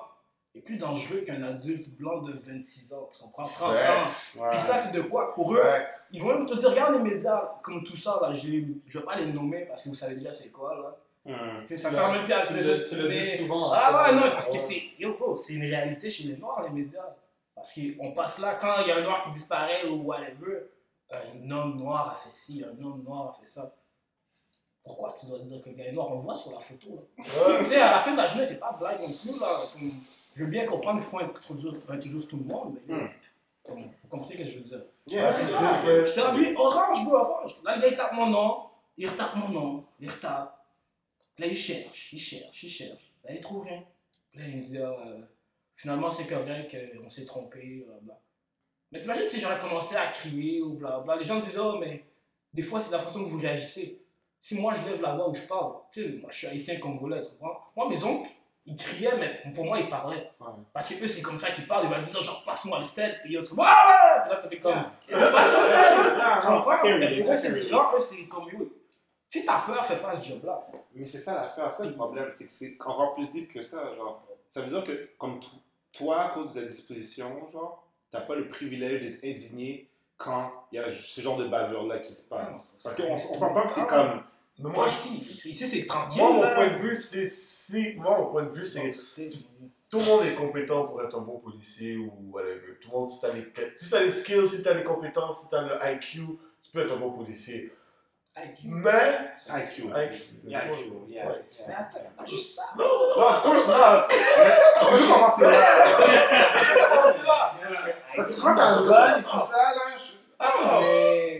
S4: est plus dangereux qu'un adulte blanc de 26 ans, tu comprends? 30 ans.
S1: Ouais.
S4: Puis ça, c'est de quoi? Pour eux,
S3: Facts.
S4: ils vont même te dire, regarde les médias, comme tout ça, là, je ne vais pas les nommer parce que vous savez déjà c'est quoi, là. Sais, ça sert même plus à se
S2: le, tu le dis
S4: désestimer.
S2: souvent.
S4: Ah ouais, non, parce que c'est, yo, bro, c'est une réalité chez les Noirs, les médias. Parce qu'on passe là, quand il y a un Noir qui disparaît ou whatever, un homme noir a fait ci, un homme noir a fait ça. Pourquoi tu dois dire que le gars est noir? On le voit sur la photo. Là. Tu sais, à la fin de la journée, t'es pas blague non plus. Là. Je veux bien comprendre qu'il faut introduire, introduire tout le monde, mais comme, vous comprenez ce que je veux dire?
S1: Yeah,
S4: Ouais, c'est ça. t'ai habillé orange, bro, orange. Là, le gars, il tape mon nom. Il retape mon nom. Il retape. Là, il cherche, il cherche, il cherche. Là, il trouve rien. Là, il me dit, ah, euh, finalement, c'est correct, euh, on s'est trompé, bla. Mais t'imagines si j'aurais commencé à crier ou bla. Les gens me disent, oh, mais des fois, c'est la façon que vous réagissez. Si moi, je lève la voix où je parle, tu sais, moi, je suis haïtien congolais, tu Moi, mes oncles, ils criaient, mais pour moi, ils parlaient.
S1: Ouais.
S4: Parce que eux, c'est comme ça qu'ils parlent. Ils vont dire, genre, passe-moi le sel. Puis ils sont comme, ah Puis là, t'es comme, Eh, passe le sel. Tu comprends? Mais pour eux, c'est différent. Eux, c'est comme eux. Si t'as peur, fais pas ce job-là.
S1: Mais c'est ça l'affaire, ça le problème, c'est que c'est encore plus deep que ça, genre. Ça veut dire que, comme to- toi, à cause de ta disposition, genre, t'as pas le privilège d'être indigné quand il y a ce genre de bavure-là qui se passe. Parce qu'on on s'entend que c'est comme...
S3: Mais
S4: Moi, ici, ici, c'est tranquille.
S3: moi, mon point de vue, c'est si. Moi, mon point de vue, c'est. Tout le monde est compétent pour être un bon policier ou whatever. Tout le monde, si t'as les, si les skills, si t'as les compétences, si t'as le IQ, tu peux être un bon policier.
S4: IQ.
S3: Mais.
S1: IQ.
S3: IQ.
S1: Yeah, IQ, yeah.
S3: Ouais.
S4: Mais
S1: yeah.
S4: attends, y'a pas juste ça.
S3: Non, non,
S1: No, of course not!
S3: Non, c'est là.
S1: Parce que quand t'as un gun et tout ça, là, je...
S3: Ah, non.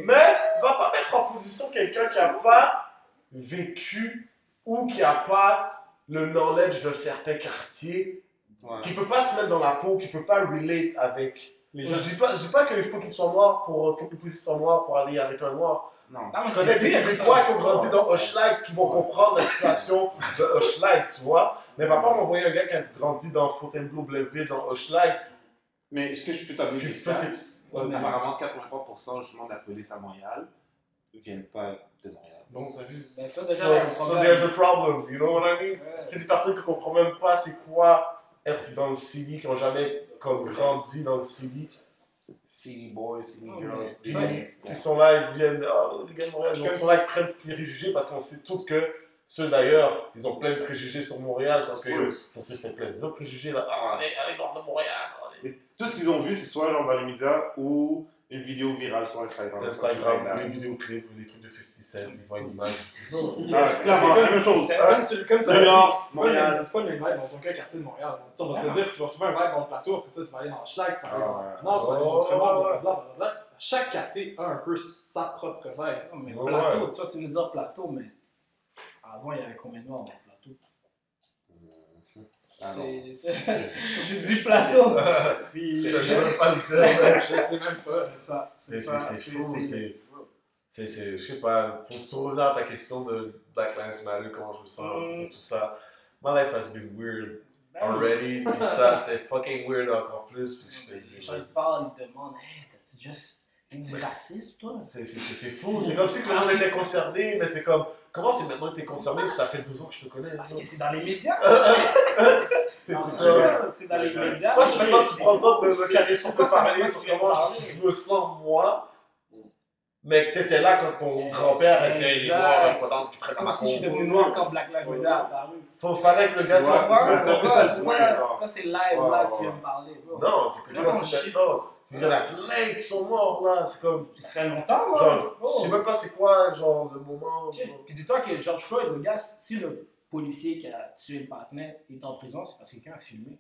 S4: Mais-
S3: va pas mettre en position quelqu'un qui n'a pas vécu ou qui n'a pas le knowledge d'un certain quartier,
S1: Ouais.
S3: qui peut pas se mettre dans la peau, qui peut pas relate avec.
S2: Les
S3: Je
S2: gens,
S3: dis pas, je dis pas qu'il faut qu'il soit noir pour, faut que le policier soit noir pour aller avec un noir.
S1: Non.
S4: Ah,
S3: Je connais des Québécois
S4: ça.
S3: qui ont grandi dans Hochelag qui vont comprendre la situation de Hochelag, tu vois. Mais va pas m'envoyer un gars qui a grandi dans Fontainebleau, Blainville, dans Hochelag.
S1: Mais est-ce que je peux
S3: Puis
S1: des
S3: ça,
S1: Apparemment, 83% justement de la police à Montréal viennent pas de Montréal.
S3: Donc, t'as vu.
S4: Ben, vois, déjà,
S3: So,
S4: il y a un
S3: so
S4: problème.
S3: there's a problem, you know what I mean?
S4: Ouais.
S3: C'est des personnes qui comprennent même pas c'est quoi être dans le city, qui ont jamais comme grandi dans le city.
S1: City boys, city
S4: Oh,
S1: girls.
S3: Puis ils sont là, ils viennent, oh, les gars de Montréal, ils sont là, ils prennent préjugés parce qu'on sait tous que ceux d'ailleurs, ils ont plein de préjugés sur Montréal parce
S1: Oui.
S3: qu'on s'est fait plein de préjugés là. Ah, on est à nord de Montréal. on
S1: Et tout ce qu'ils ont vu, c'est soit genre dans les médias ou une vidéo virale sur Instagram.
S3: Instagram, les vidéoclips, les trucs de 50 Cent, ils voient une image.
S1: Ah, clairement, la même chose.
S2: C'est comme tu, l'as c'est pas le
S1: Montréal.
S2: même- c'est vibe dans aucun quartier de Montréal. Tu sais, on va se dire, tu vas retrouver un vibe dans le plateau, après ça, tu vas aller dans le Schlag, tu vas aller
S1: Ah,
S2: dans le Nord, tu vas aller dans
S3: Oh, ouais.
S2: blablabla, blablabla. Chaque quartier a un peu sa propre vibe.
S4: Non, mais plateau, tu vois, tu veux dire plateau, mais avant, il y avait combien de noirs dans le plateau?
S1: Ah.
S4: C'est- dit plateau. Puis,
S3: Je sais même pas le dire.
S2: Je sais même pas.
S4: C'est ça.
S3: C'est
S4: ça,
S3: c'est- c'est fou,
S4: c'est-
S3: c'est. Je sais pas, pour, revenir à ta question de Black Lives Matter, comment je me sens,
S4: Mm.
S3: tout ça, my life has been weird
S4: Ben,
S3: already, puis ça, c'était fucking weird encore plus, puis je te
S4: Les
S3: dis,
S4: gens ils parlent, ils demandent Hey, t'as-tu déjà fait du racisme, toi?
S3: c'est, c'est, c'est, c'est fou, c'est comme si tout le monde était concerné, mais c'est comme, comment c'est maintenant que t'es concerné, ça fait deux ans que je te connais,
S4: Parce
S3: toi?
S4: que c'est dans les médias.
S3: c'est,
S4: Non,
S3: c'est
S4: c'est dans les médias.
S3: Moi, c'est maintenant que tu prends le temps de me caler sur,
S4: ça
S3: parler sur comment je me sens moi. Mais que t'étais là quand ton grand-père a dit Hey, il est noir, je suis pas dans que tu
S4: C'est
S3: traites
S4: comme
S3: ma
S4: si je suis devenu noir quand Black Lives Matter a apparu.
S3: Faut fallait que le gars soit
S1: genre.
S4: Quand c'est live, là, tu viens me parler.
S3: Non, c'est que là, c'est maintenant. Il y en a plein qui sont morts là. C'est comme.
S4: Ça fait longtemps, là.
S3: Genre,
S4: Oh.
S3: je sais même pas c'est quoi, genre, le moment.
S4: Puis dis-toi que George Floyd, le gars, si le policier qui a tué le partenaire est en prison, c'est parce que quelqu'un a filmé.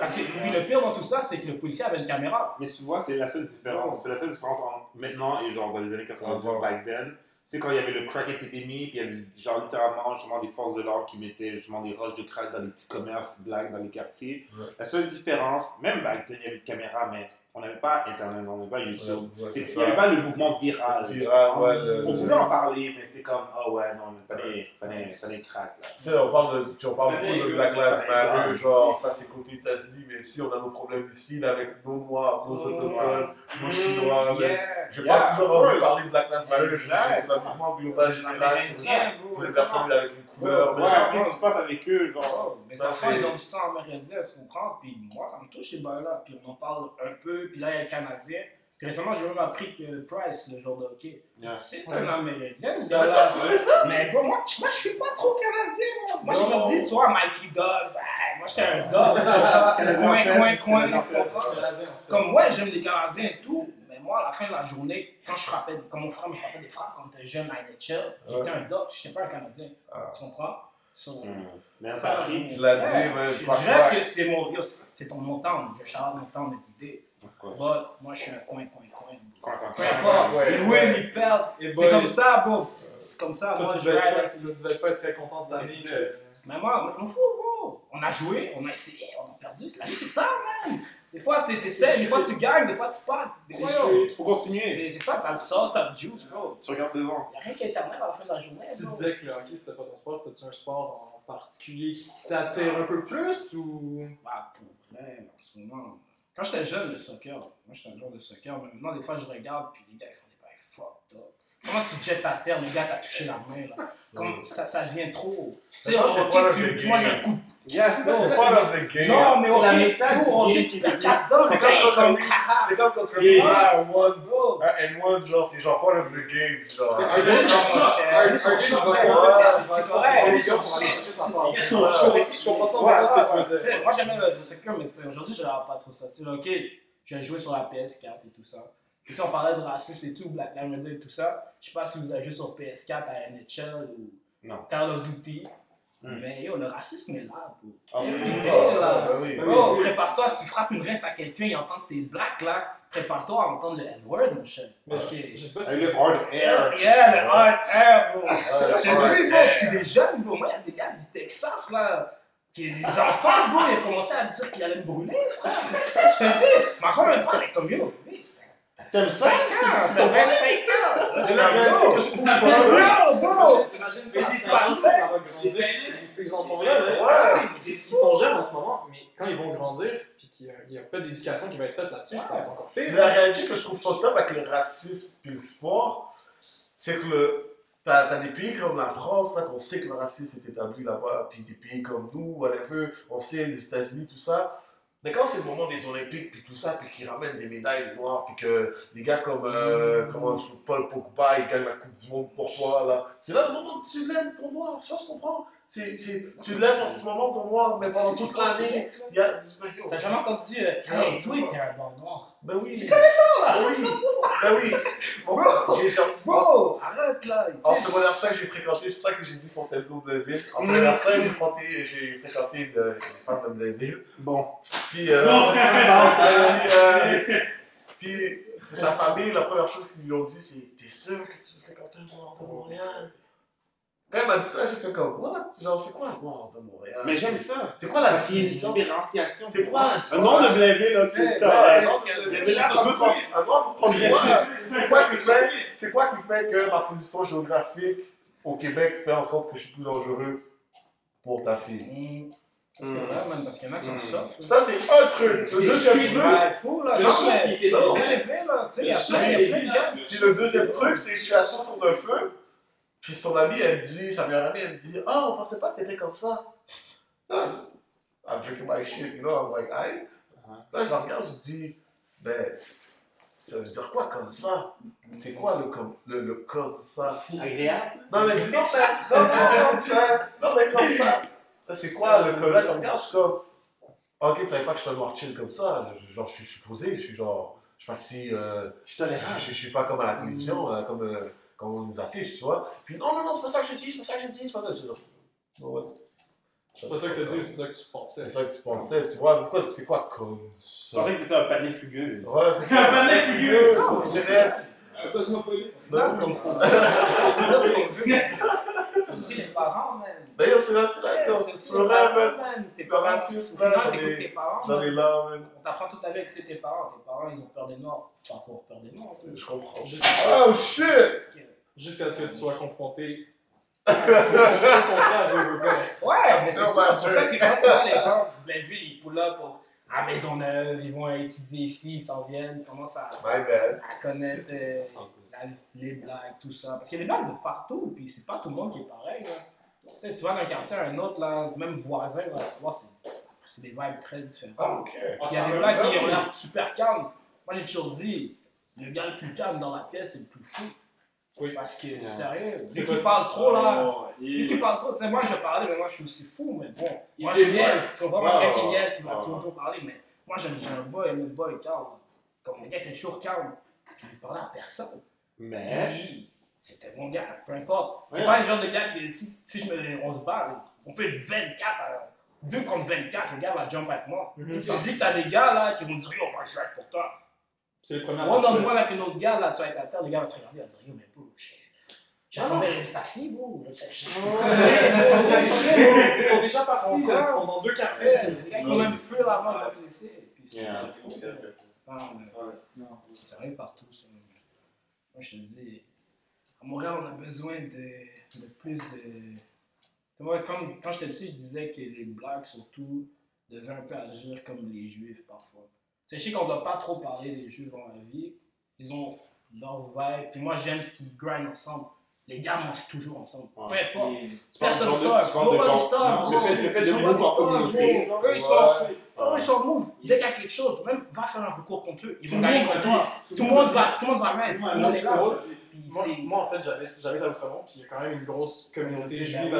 S4: Parce que, puis le pire dans tout ça, c'est que le policier avait une caméra.
S1: Mais tu vois, c'est la seule différence. C'est la seule différence entre maintenant et genre dans les années 90,
S3: Ouais.
S1: back then. Tu sais, quand il y avait le crack epidémie, puis il y avait genre littéralement justement des forces de l'ordre qui mettaient justement des roches de crack dans les petits commerces blacks, dans les quartiers.
S3: Ouais.
S1: La seule différence, même back then, il y avait une caméra, mais on n'avait pas Internet, on n'avait pas YouTube.
S3: Ouais, ouais,
S1: c'est
S3: c'est
S1: qu'il n'y avait pas le mouvement viral.
S3: Viral, ouais, le-
S1: on
S3: le-
S1: pouvait en parler, mais c'était comme, ah ouais, non, mais fallait, fallait, fallait crack. Là.
S3: Tu sais, on parle, de, puis on parle beaucoup de Black Lives Matter, genre ça c'est côté États-Unis, mais ici on a nos problèmes ici là, avec nos Noirs, nos. Autochtones, nos Chinois. mais
S4: Yeah.
S3: J'ai
S1: Yeah,
S3: pas toujours envie de parler de Black Lives Matter, je je- c'est un mouvement global, général, c'est les personnes avec une
S1: Ouais,
S3: mais-
S1: qu'est-ce qui se passe avec eux, genre?
S4: Oh, mais
S3: Ça,
S4: ça,
S3: c'est-
S4: ils ont du sang amérindien, tu comprends? Puis moi, ça me touche ces bails-là. Puis on en parle un peu, puis là, il y a le Canadien. Puis récemment, j'ai même appris que Price, le joueur de hockey,
S1: Yeah.
S4: c'est
S2: Ouais.
S4: un Amérindien, ce
S3: Mais
S4: gars-là.
S3: attends, tu sais ça?
S4: Mais bon, moi, moi, je suis pas trop Canadien, moi. Moi, je me dis, tu vois, Mikey Dobbs, ouais, moi, j'étais un Dobbs. coin, coin, coin,
S2: c'est-
S4: Comme ouais, j'aime les Canadiens et tout, moi, à la fin de la journée, quand je frappais, comme mon frère me frappait des frappes quand j'étais jeune à NHL, j'étais un Dobbs, j'étais pas un Canadien.
S3: Ah.
S4: Tu comprends? So,
S1: Hmm. Mais ça a pris.
S3: Tu l'as dit, man,
S4: Je,
S3: je
S4: reste
S3: que-
S4: que c'est mon c'est ton montant, je charge mon temps? But moi, je suis un coin, coin, coin.
S1: Quoi, quoi,
S4: Peu
S1: quoi?
S4: importe,
S3: Ouais,
S4: ils win, ils perdent. C'est comme ça, bro. C'est comme ça,
S2: Toi,
S4: moi,
S2: tu
S4: je
S2: devais, pas, tu devais pas être très content cette année. que-
S4: Mais moi, moi, je m'en fous, bro. On a joué, on a essayé, on a perdu. La vie, c'est ça, man. Des fois, t'es- t'essaies, des fois, tu gagnes, des fois, tu perds. Des fois, yo,
S1: Il faut continuer.
S4: c'est ça, t'as le sauce, t'as le juice, bro.
S1: Tu regardes devant.
S4: Y'a rien qui est éternel à la fin de la journée,
S2: Tu
S4: bro.
S2: disais que le hockey c'était pas ton sport, t'as-tu un sport en particulier qui t'attire un peu plus ou?
S4: Bah, pour vrai, en ce moment. Quand j'étais jeune, le soccer, moi j'étais un joueur de soccer, mais maintenant, des fois, je regarde, puis les gars, ils font des bails fucked up. Comment tu te jettes à terre, le gars t'a touché la main, là. Comme ça, ça devient trop. Tu sais, tu- moi j'ai un
S3: game.
S4: coup.
S1: Yeah, c'est ça,
S3: C'est
S1: c'est
S3: part
S1: ça.
S3: of the game.
S4: Non, mais
S1: C'est
S4: nous, on tape dans le
S3: comme
S4: gars,
S3: on-. C'est le a one, un N1, genre, c'est genre part of the game, c'est genre.
S2: Un
S4: ouais,
S2: à-
S4: c'est- correct.
S2: sa part.
S5: Yes,
S2: Je
S5: sir.
S2: je comprends ça,
S1: Ouais,
S2: on sait ce que tu
S1: ouais,
S2: veux
S4: Tu sais,
S2: dire.
S4: moi j'aimais le, mais aujourd'hui je pas trop ça. Ok, j'ai joué sur la PS4 et tout ça. Puis tu sais, on parlait de racisme et tout, Black Lives Matter et tout ça. Je sais pas si vous avez joué sur PS4 à NHL ou
S1: Non.
S4: Call of Duty.
S1: Hmm.
S4: Mais yo, le racisme est là, bro.
S1: Ah, oui.
S3: Ah,
S4: là.
S3: bah oui.
S4: Bro, prépare-toi, tu frappes une rince à quelqu'un, il entend que t'es black là. Prépare-toi à entendre le N-word, mon cher. Parce que.
S2: Je sais pas
S1: Avec
S2: si.
S1: le hard air.
S4: Yeah, le hard air, bro. J'ai vu, bro, puis des jeunes, bro. Moi, il y a des gars du Texas, là, qui des enfants, bro, ils ont commencé à dire qu'ils allaient me brûler, frère. Je te dis, ma femme, elle parlait comme yo.
S1: T'aimes ça?
S4: 5 ans, ça fait 25 ans.
S3: C'est la réalité que je trouve pas.
S4: Bro, bro.
S2: Imagine
S4: Mais
S2: ça,
S4: c'est
S2: ça,
S4: pas
S2: ça
S4: vrai.
S2: va grandir. Ces- enfants-là, ils sont jeunes en ce moment, mais quand ils vont grandir, puis qu'il n'y a, pas d'éducation qui va être faite là-dessus, ça va être encore pire.
S3: la réalité que je trouve fucked up avec le racisme et le sport, c'est que le. T'as t'as des pays comme la France, là, qu'on sait que le racisme est établi là-bas, puis des pays comme nous, whatever, on sait les États-Unis, tout ça. Mais quand c'est le moment des Olympiques, puis tout ça, puis qu'ils ramènent des médailles des Noirs, puis que des gars comme euh, comment, je- Paul Pogba, ils gagnent la Coupe du Monde pour toi, là, c'est là le moment où tu l'aimes ton Noir, ça, C'est- c'est- tu l'aimes en ce moment ton Noir, mais pendant toute l'année, il y a.
S4: T'as jamais entendu, euh, hey, toi, t'es un bon noir.
S3: Ben oui.
S4: Tu connais ça, là?
S3: Ben oui. Ben oui. Bon,
S4: Bro. Bro, arrête, là.
S3: En secondaire 5, j'ai fréquenté, c'est pour ça que j'ai dit Fontainebleau Blainville. En secondaire 5, j'ai fréquenté, j'ai fréquenté une femme de Blainville.
S1: Bon.
S3: Puis, euh,
S5: Non,
S3: puis, euh, puis c'est sa famille, la première chose qu'ils lui ont dit, c'est T'es sûr que tu veux fréquenter un noir de Montréal? Quand elle m'a dit ça, j'ai fait comme What? Genre, c'est quoi un noir de Montréal?
S1: Mais j'aime ça.
S3: C'est quoi la
S1: Parce
S3: définition
S1: différenciation.
S3: C'est quoi la
S1: Un
S3: différence
S1: nom de Blainville, là, c'est c'est correct.
S3: un noir de
S1: Mais
S3: Blainville. Un c'est quoi C'est quoi qui fait C'est quoi qui fait que ma position géographique au Québec fait en sorte que je suis plus dangereux pour ta fille?
S4: C'est
S1: Hmm.
S4: vrai, man, parce qu'il y en a qui sont
S1: Hmm.
S4: soft.
S3: Ça, c'est un truc. Le deuxième truc,
S4: fou, là.
S5: Le
S4: là. Tu sais, il y a
S5: Le
S4: plein, il de gars.
S3: puis le deuxième truc, c'est que je suis à son tour de feu. Puis son amie, elle dit, sa meilleure amie, elle dit, ah, on pensait pas que t'étais comme ça. Là, I'm drinking my shit, you know, I'm like, aïe.
S1: Uh-huh.
S3: Là, je la regarde, je dis, ben, Ça veut dire quoi comme ça? C'est quoi le comme, le, le comme ça?
S1: Agréable?
S3: Non, mais dis non, non, non, non, mais- non, mais comme ça. C'est quoi le comme Là, je regarde, je suis comme. Ok, tu savais pas que je suis un noir chill comme ça? Genre, je suis, posé, je suis genre. Je sais pas si. euh,
S1: Je
S3: suis pas comme à la télévision, euh, comme, euh, comme on nous affiche, tu vois. Puis non, non, non, c'est pas ça que je dis, c'est pas ça que je dis, c'est pas ça que je dis. Oh, ouais.
S2: C'est pas ça que t'as dit, c'est ça que tu pensais.
S3: C'est ça que tu pensais, tu vois. Pourquoi, c'est quoi comme
S1: Je
S3: ça
S1: pensais que t'étais un panier fugueux.
S3: Ouais, c'est
S1: C'est un
S3: ça.
S1: panneau figueux.
S3: Direct.
S5: Euh, Cosmopolite.
S4: C'est pas comme ça. C'est aussi les parents, man.
S3: D'ailleurs, c'est là, c'est là, Le rêve.
S4: Tes
S3: le racisme, j'en
S4: t'écoutes
S3: ai- là, man.
S4: On t'apprend toute ta vie à écouter tes parents. Tes parents, ils ont peur des noirs. Vas avoir peur des noirs. tu sais.
S3: Je comprends. Oh shit!
S2: Jusqu'à ce que tu sois confronté.
S4: Ouais, mais c'est
S3: Non,
S4: ça. C'est pour ça que quand tu vois les gens de Blainville, ils pull up à Maisonneuve, ils vont étudier ici, ils s'en viennent, ils commencent à, à connaître euh, les blagues, tout ça. Parce qu'il y a des blagues de partout, puis c'est pas tout le monde qui est pareil. Là. Tu sais, tu vas d'un quartier à un autre, là, même voisin, là, tu vois, c'est- des vibes très différentes.
S3: Ah, ok.
S4: Il y a des blagues qui ont l'air super calmes. Moi, j'ai toujours dit, le gars le plus calme dans la pièce, c'est le plus fou.
S2: Oui.
S4: Parce que,
S1: Yeah.
S4: sérieux,
S2: C'est
S4: dès qu'il
S2: possible.
S4: parle trop, là,
S5: Oh,
S4: Lui qui
S5: il-
S4: parle trop, tu sais, moi je parlais, mais moi je suis aussi fou, mais bon.
S5: Il
S4: moi je niaise, tu vois, moi je suis quelqu'un qui
S1: Ouais,
S4: niaise, qui va
S1: ouais,
S4: toujours parler, mais moi j'aime j'ai un boy, le boy calme. Comme le gars était toujours calme, puis il parlait à personne.
S1: Mais.
S4: Puis, c'était mon gars, peu importe. C'est
S1: Ouais.
S4: pas le genre de gars qui, si, si je me, on se bat, on peut être 24, à, 2 contre 24, le gars va jump avec moi.
S2: Mhm.
S4: Tu dis que t'as des gars là qui vont dire, yo, moi je suis pour toi.
S2: C'est les premières
S4: One on
S2: parties.
S4: one avec un autre gars là, tu vas être à terre, le gars va te regarder, il va te dire, yo, mais bro, je- j'attendais le taxi, bro.
S2: Ils sont déjà partis,
S4: Ils sont
S2: ils dans deux quartiers.
S4: Les gars qui ont même feu avant de la blesser. Puis c'est c'est fou. Ah, mais
S5: Non.
S4: Ça arrive partout, ça. Moi, je te dis, à Montréal, on a besoin de, de plus de. Moi, quand, quand j'étais petit, je disais que les Blacks, surtout, devaient un peu agir comme les Juifs parfois. Tu sais, qu'on ne doit pas trop parler des Juifs dans la vie. Ils ont leur vibe. Puis moi, j'aime qu'ils grindent ensemble. Les gars mangent toujours ensemble. Peu
S1: Ouais.
S4: importe.
S5: Il-
S4: Personne ne stop. Nobody stop.
S1: Le fait- de
S4: bro.
S1: genre.
S4: Eux, ils sont. Oh, ils sont move. Dès qu'il y a quelque chose, même va faire un recours contre eux. Ils vont gagner contre toi. Tout le monde va, tout le monde va
S2: Moi, en fait, j'habite à Outremont, puis il y a quand même une grosse communauté juive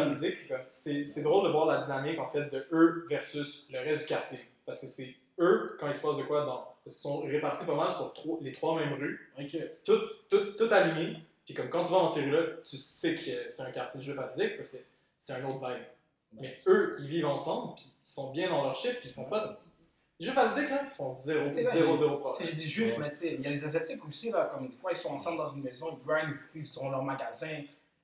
S2: comme, C'est drôle de voir la dynamique, en fait, de eux versus le reste du quartier. Parce que c'est eux, quand il se passe de quoi, dans, parce qu'ils sont répartis pas mal sur trois- les trois mêmes rues, tout, tout, tout aligné. Puis comme quand tu vas dans ces rues-là, tu sais que c'est un quartier juif Sidic parce que c'est un autre vibe. Mais eux, ils vivent ensemble, puis ils sont bien dans leur shit, puis ils font pas de... Les là, ils font zéro,
S4: Tu sais, là,
S2: zéro,
S4: j'ai- juifs, mais tu sais, il y a les asiatiques aussi, là, comme des fois, ils sont ensemble dans une maison, ils grindent, ils sont dans leur magasin.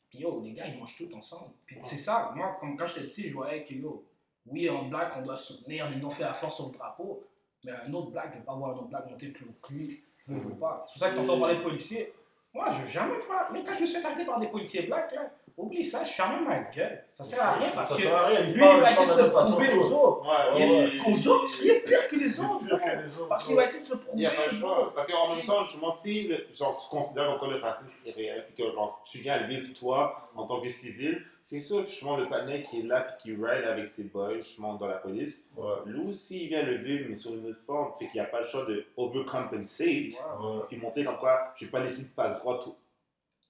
S4: Puis yo, les gars, ils mangent tout ensemble. Puis c'est ça, moi, comme quand j'étais petit, je voyais que yo, oui, en black, on doit soutenir, ils ont fait la force sur le drapeau. Mais un autre black, je veux pas voir un autre black monter plus haut que lui. Je veux, pas. C'est pour ça que t'entends parler de policiers. Moi, je veux jamais faire. Mais quand je me suis arrêter par des policiers blacks, là, oublie ça, je ferme ma gueule. Ça sert à rien parce
S3: Ça
S4: que
S3: sert à rien.
S4: lui, il va essayer de se prouver aux autres.
S1: Ouais,
S4: Il
S1: ouais,
S4: est qu'aux autres, il est pire que les autres. Parce qu'il va essayer de se prouver.
S1: Il n'y a pas le choix. Parce qu'en même temps, justement, si genre, tu considères encore le racisme est réel, puis que genre, tu viens le vivre toi en tant que civil, c'est sûr que justement, le panel qui est là puis qui ride avec ses boys, justement, dans la police,
S3: Ouais,
S1: lui aussi, il vient le vivre, mais sur une autre forme. Fait qu'il n'y a pas le choix de overcompensate,
S3: ouais.
S1: puis montrer comme quoi, je vais pas laisser de passe droite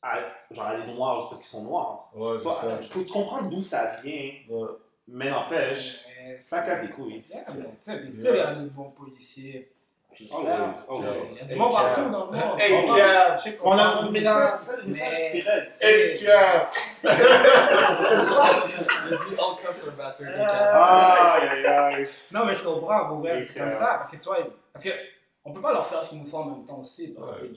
S1: à, genre, à des noirs juste parce qu'ils sont noirs.
S3: Ouais, c'est
S1: Toi,
S3: ça.
S1: je peux comprendre d'où ça vient,
S3: Ouais.
S1: mais n'empêche, ça casse les couilles.
S4: Il y a des bons policiers. J'espère. Il y a du monde partout dans le monde.
S3: Hey,
S4: On. Je
S1: a c'est raide.
S3: Hey, Gab.
S2: J'ai dit all cops are bastards.
S1: Aïe, aïe, aïe.
S4: Non, mais je comprends, vrai,
S1: Et
S4: c'est comme ça. Parce que tu vois, parce que on peut pas leur faire ce qu'ils nous font en même temps aussi. Parce que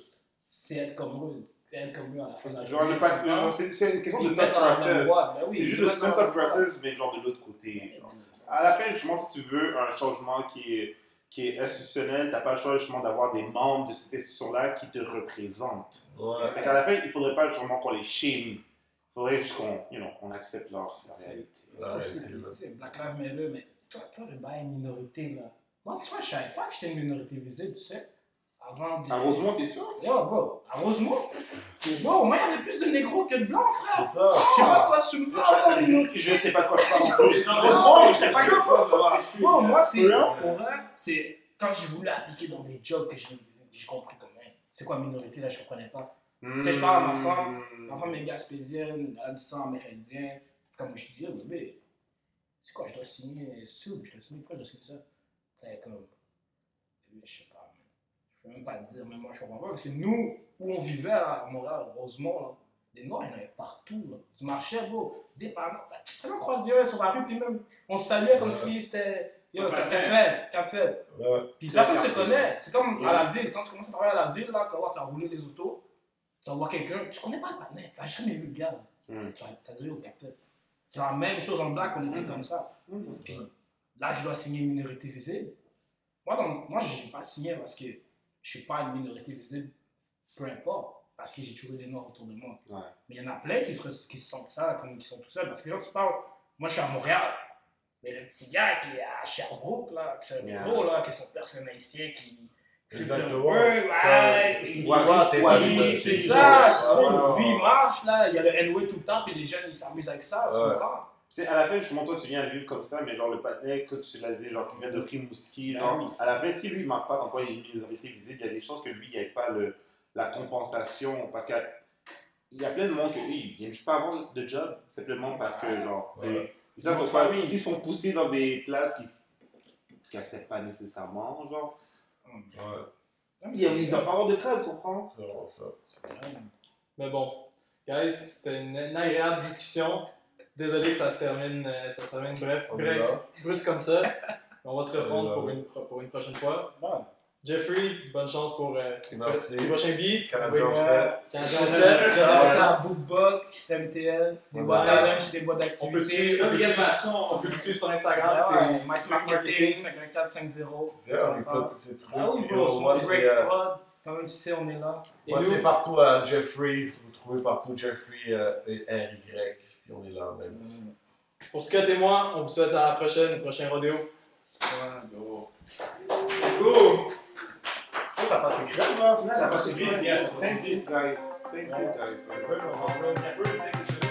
S4: c'est être comme eux, comme eux à la fin de la journée, tu
S1: c'est c'est une question de thought
S4: la
S1: process.
S4: ben oui,
S1: C'est juste
S4: la
S1: thought process, mais genre de l'autre côté. À la fin, justement, si tu veux un changement qui est, qui est institutionnel, t'as pas le choix justement d'avoir des membres de cette institution-là qui te représentent.
S3: Ouais.
S1: Qu'à la fin, il faudrait pas justement qu'on les shame. Il faudrait juste qu'on you know, accepte leur, leur réalité.
S4: Aussi,
S3: réalité,
S4: tu Black Lives Matter, mais toi, toi, le bail minorité, là. Moi, tu vois, je savais pas que j'étais une minorité visible, tu sais. De.
S1: À Rosemont, t'es sûr?
S4: Yo, bro, à Rosemont, bro, moi, il y avait plus de négros que de blancs, frère.
S3: C'est ça.
S4: Je sais pas de quoi tu me parles.
S1: Je sais pas de quoi je parle je sais pas quelque chose. là.
S4: Bon, moi, c'est.
S1: Ouais.
S4: Pour vrai, c'est quand j'ai voulu appliquer dans des jobs que j'ai compris comme, hein, c'est quoi minorité là, je comprenais pas. Tu sais, je parle à ma femme. Ma femme est gaspésienne, elle a du sang amérindien. Comme je dis, bébé, c'est quoi, je dois signer sous, je dois signer, pourquoi je dois signer ça? Comme, bébé, je sais pas. Je peux même pas te dire, même moi je comprends pas, parce que nous, où on vivait là, à Montréal, à Rosemont, là, des Noirs, il y en avait partout, là. Tu marchais, bro, dépendant, tu on croisait sur la rue, puis même, on se saluait comme
S3: Ouais.
S4: si c'était, yo,
S5: Ouais,
S4: fait, fait?
S3: Ouais.
S4: Puis personne ne se connaît. C'est comme à la ville. Quand tu commences à travailler à la ville, là, tu vas voir, tu vas rouler des autos, tu vas voir quelqu'un, tu connais pas le panette, tu n'as jamais vu le gars.
S1: Mm.
S4: Tu vas dire, yo, capteur. C'est la même chose en black, on était comme ça. Puis là, je dois signer une minorité visible. Moi, dans- moi je n'ai pas signé parce que je suis pas une minorité visible, peu importe, parce que j'ai toujours des noirs autour de moi.
S1: Ouais.
S4: Mais il y en a plein qui se, qui se sentent ça, comme qui sont tout seuls. Parce que quand tu parles, moi je suis à Montréal, mais le petit gars qui est à Sherbrooke, là, qui est un gros, là, qui est son haïtien, qui.
S3: Exactement.
S4: Ouais, c'est ça, lui il marche là, il y a le N-way tout le temps, puis les jeunes ils s'amusent avec ça, tu comprends?
S1: Tu sais, à la fin, justement, toi, tu viens vivre comme ça, mais genre, le patinet, que tu l'as dit, genre, qui vient de Rimouski,
S4: Ben
S1: genre,
S4: oui.
S1: à la fin, si lui, il marque pas comme quoi il est minorité visible, il y a des chances que lui, il n'y ait pas le, la compensation, parce qu'il y a- il y a plein de monde qui, ils viennent juste pas avoir de job, simplement parce que, genre,
S3: Ouais.
S1: ils savent
S4: oui.
S1: s'ils sont poussés dans des classes qui qui acceptent pas nécessairement, genre,
S3: Ouais,
S1: il ne doit pas avoir de cas, tu comprends?
S3: c'est vraiment ça.
S2: Mais bon, guys, c'était une, une agréable discussion. Désolé que ça se termine, euh, ça se termine bref,
S3: On
S2: bref, brusque comme ça. On va se
S3: On
S2: reprendre pour une, pour une prochaine fois.
S4: Ouais.
S2: Jeffrey, bonne chance pour euh, tes
S3: Merci.
S2: pro- tes prochains beats.
S3: Canadien
S4: Oui,
S3: 7.
S2: Canadien
S4: J'ai
S2: 7,
S4: fait
S2: Canadien
S4: la
S2: 7.
S4: Bookbox, MTL, des boîtes à lunch, des boîtes
S2: On
S4: d'activité.
S2: suivre, on peut
S5: Quelle
S2: suivre- on peut sur Instagram?
S4: Ouais, Mice Marketing, 51450.
S3: D'ailleurs, il plug tous ces trucs.
S4: Ah oui, bro,
S3: euh, moi, c'est euh,
S4: tu sais, on est là.
S3: Moi, c'est partout à Jeffrey. Vous trouvez partout Jeffrey euh, et RY. Puis on est là, même.
S2: Pour Scott et moi, on vous souhaite à la prochaine, au prochain rodéo.
S5: Go!
S3: Ça, ça passe grave, là.
S5: Ça passe ça passe
S1: Thank
S5: vite.
S1: you, guys. Thank you, guys.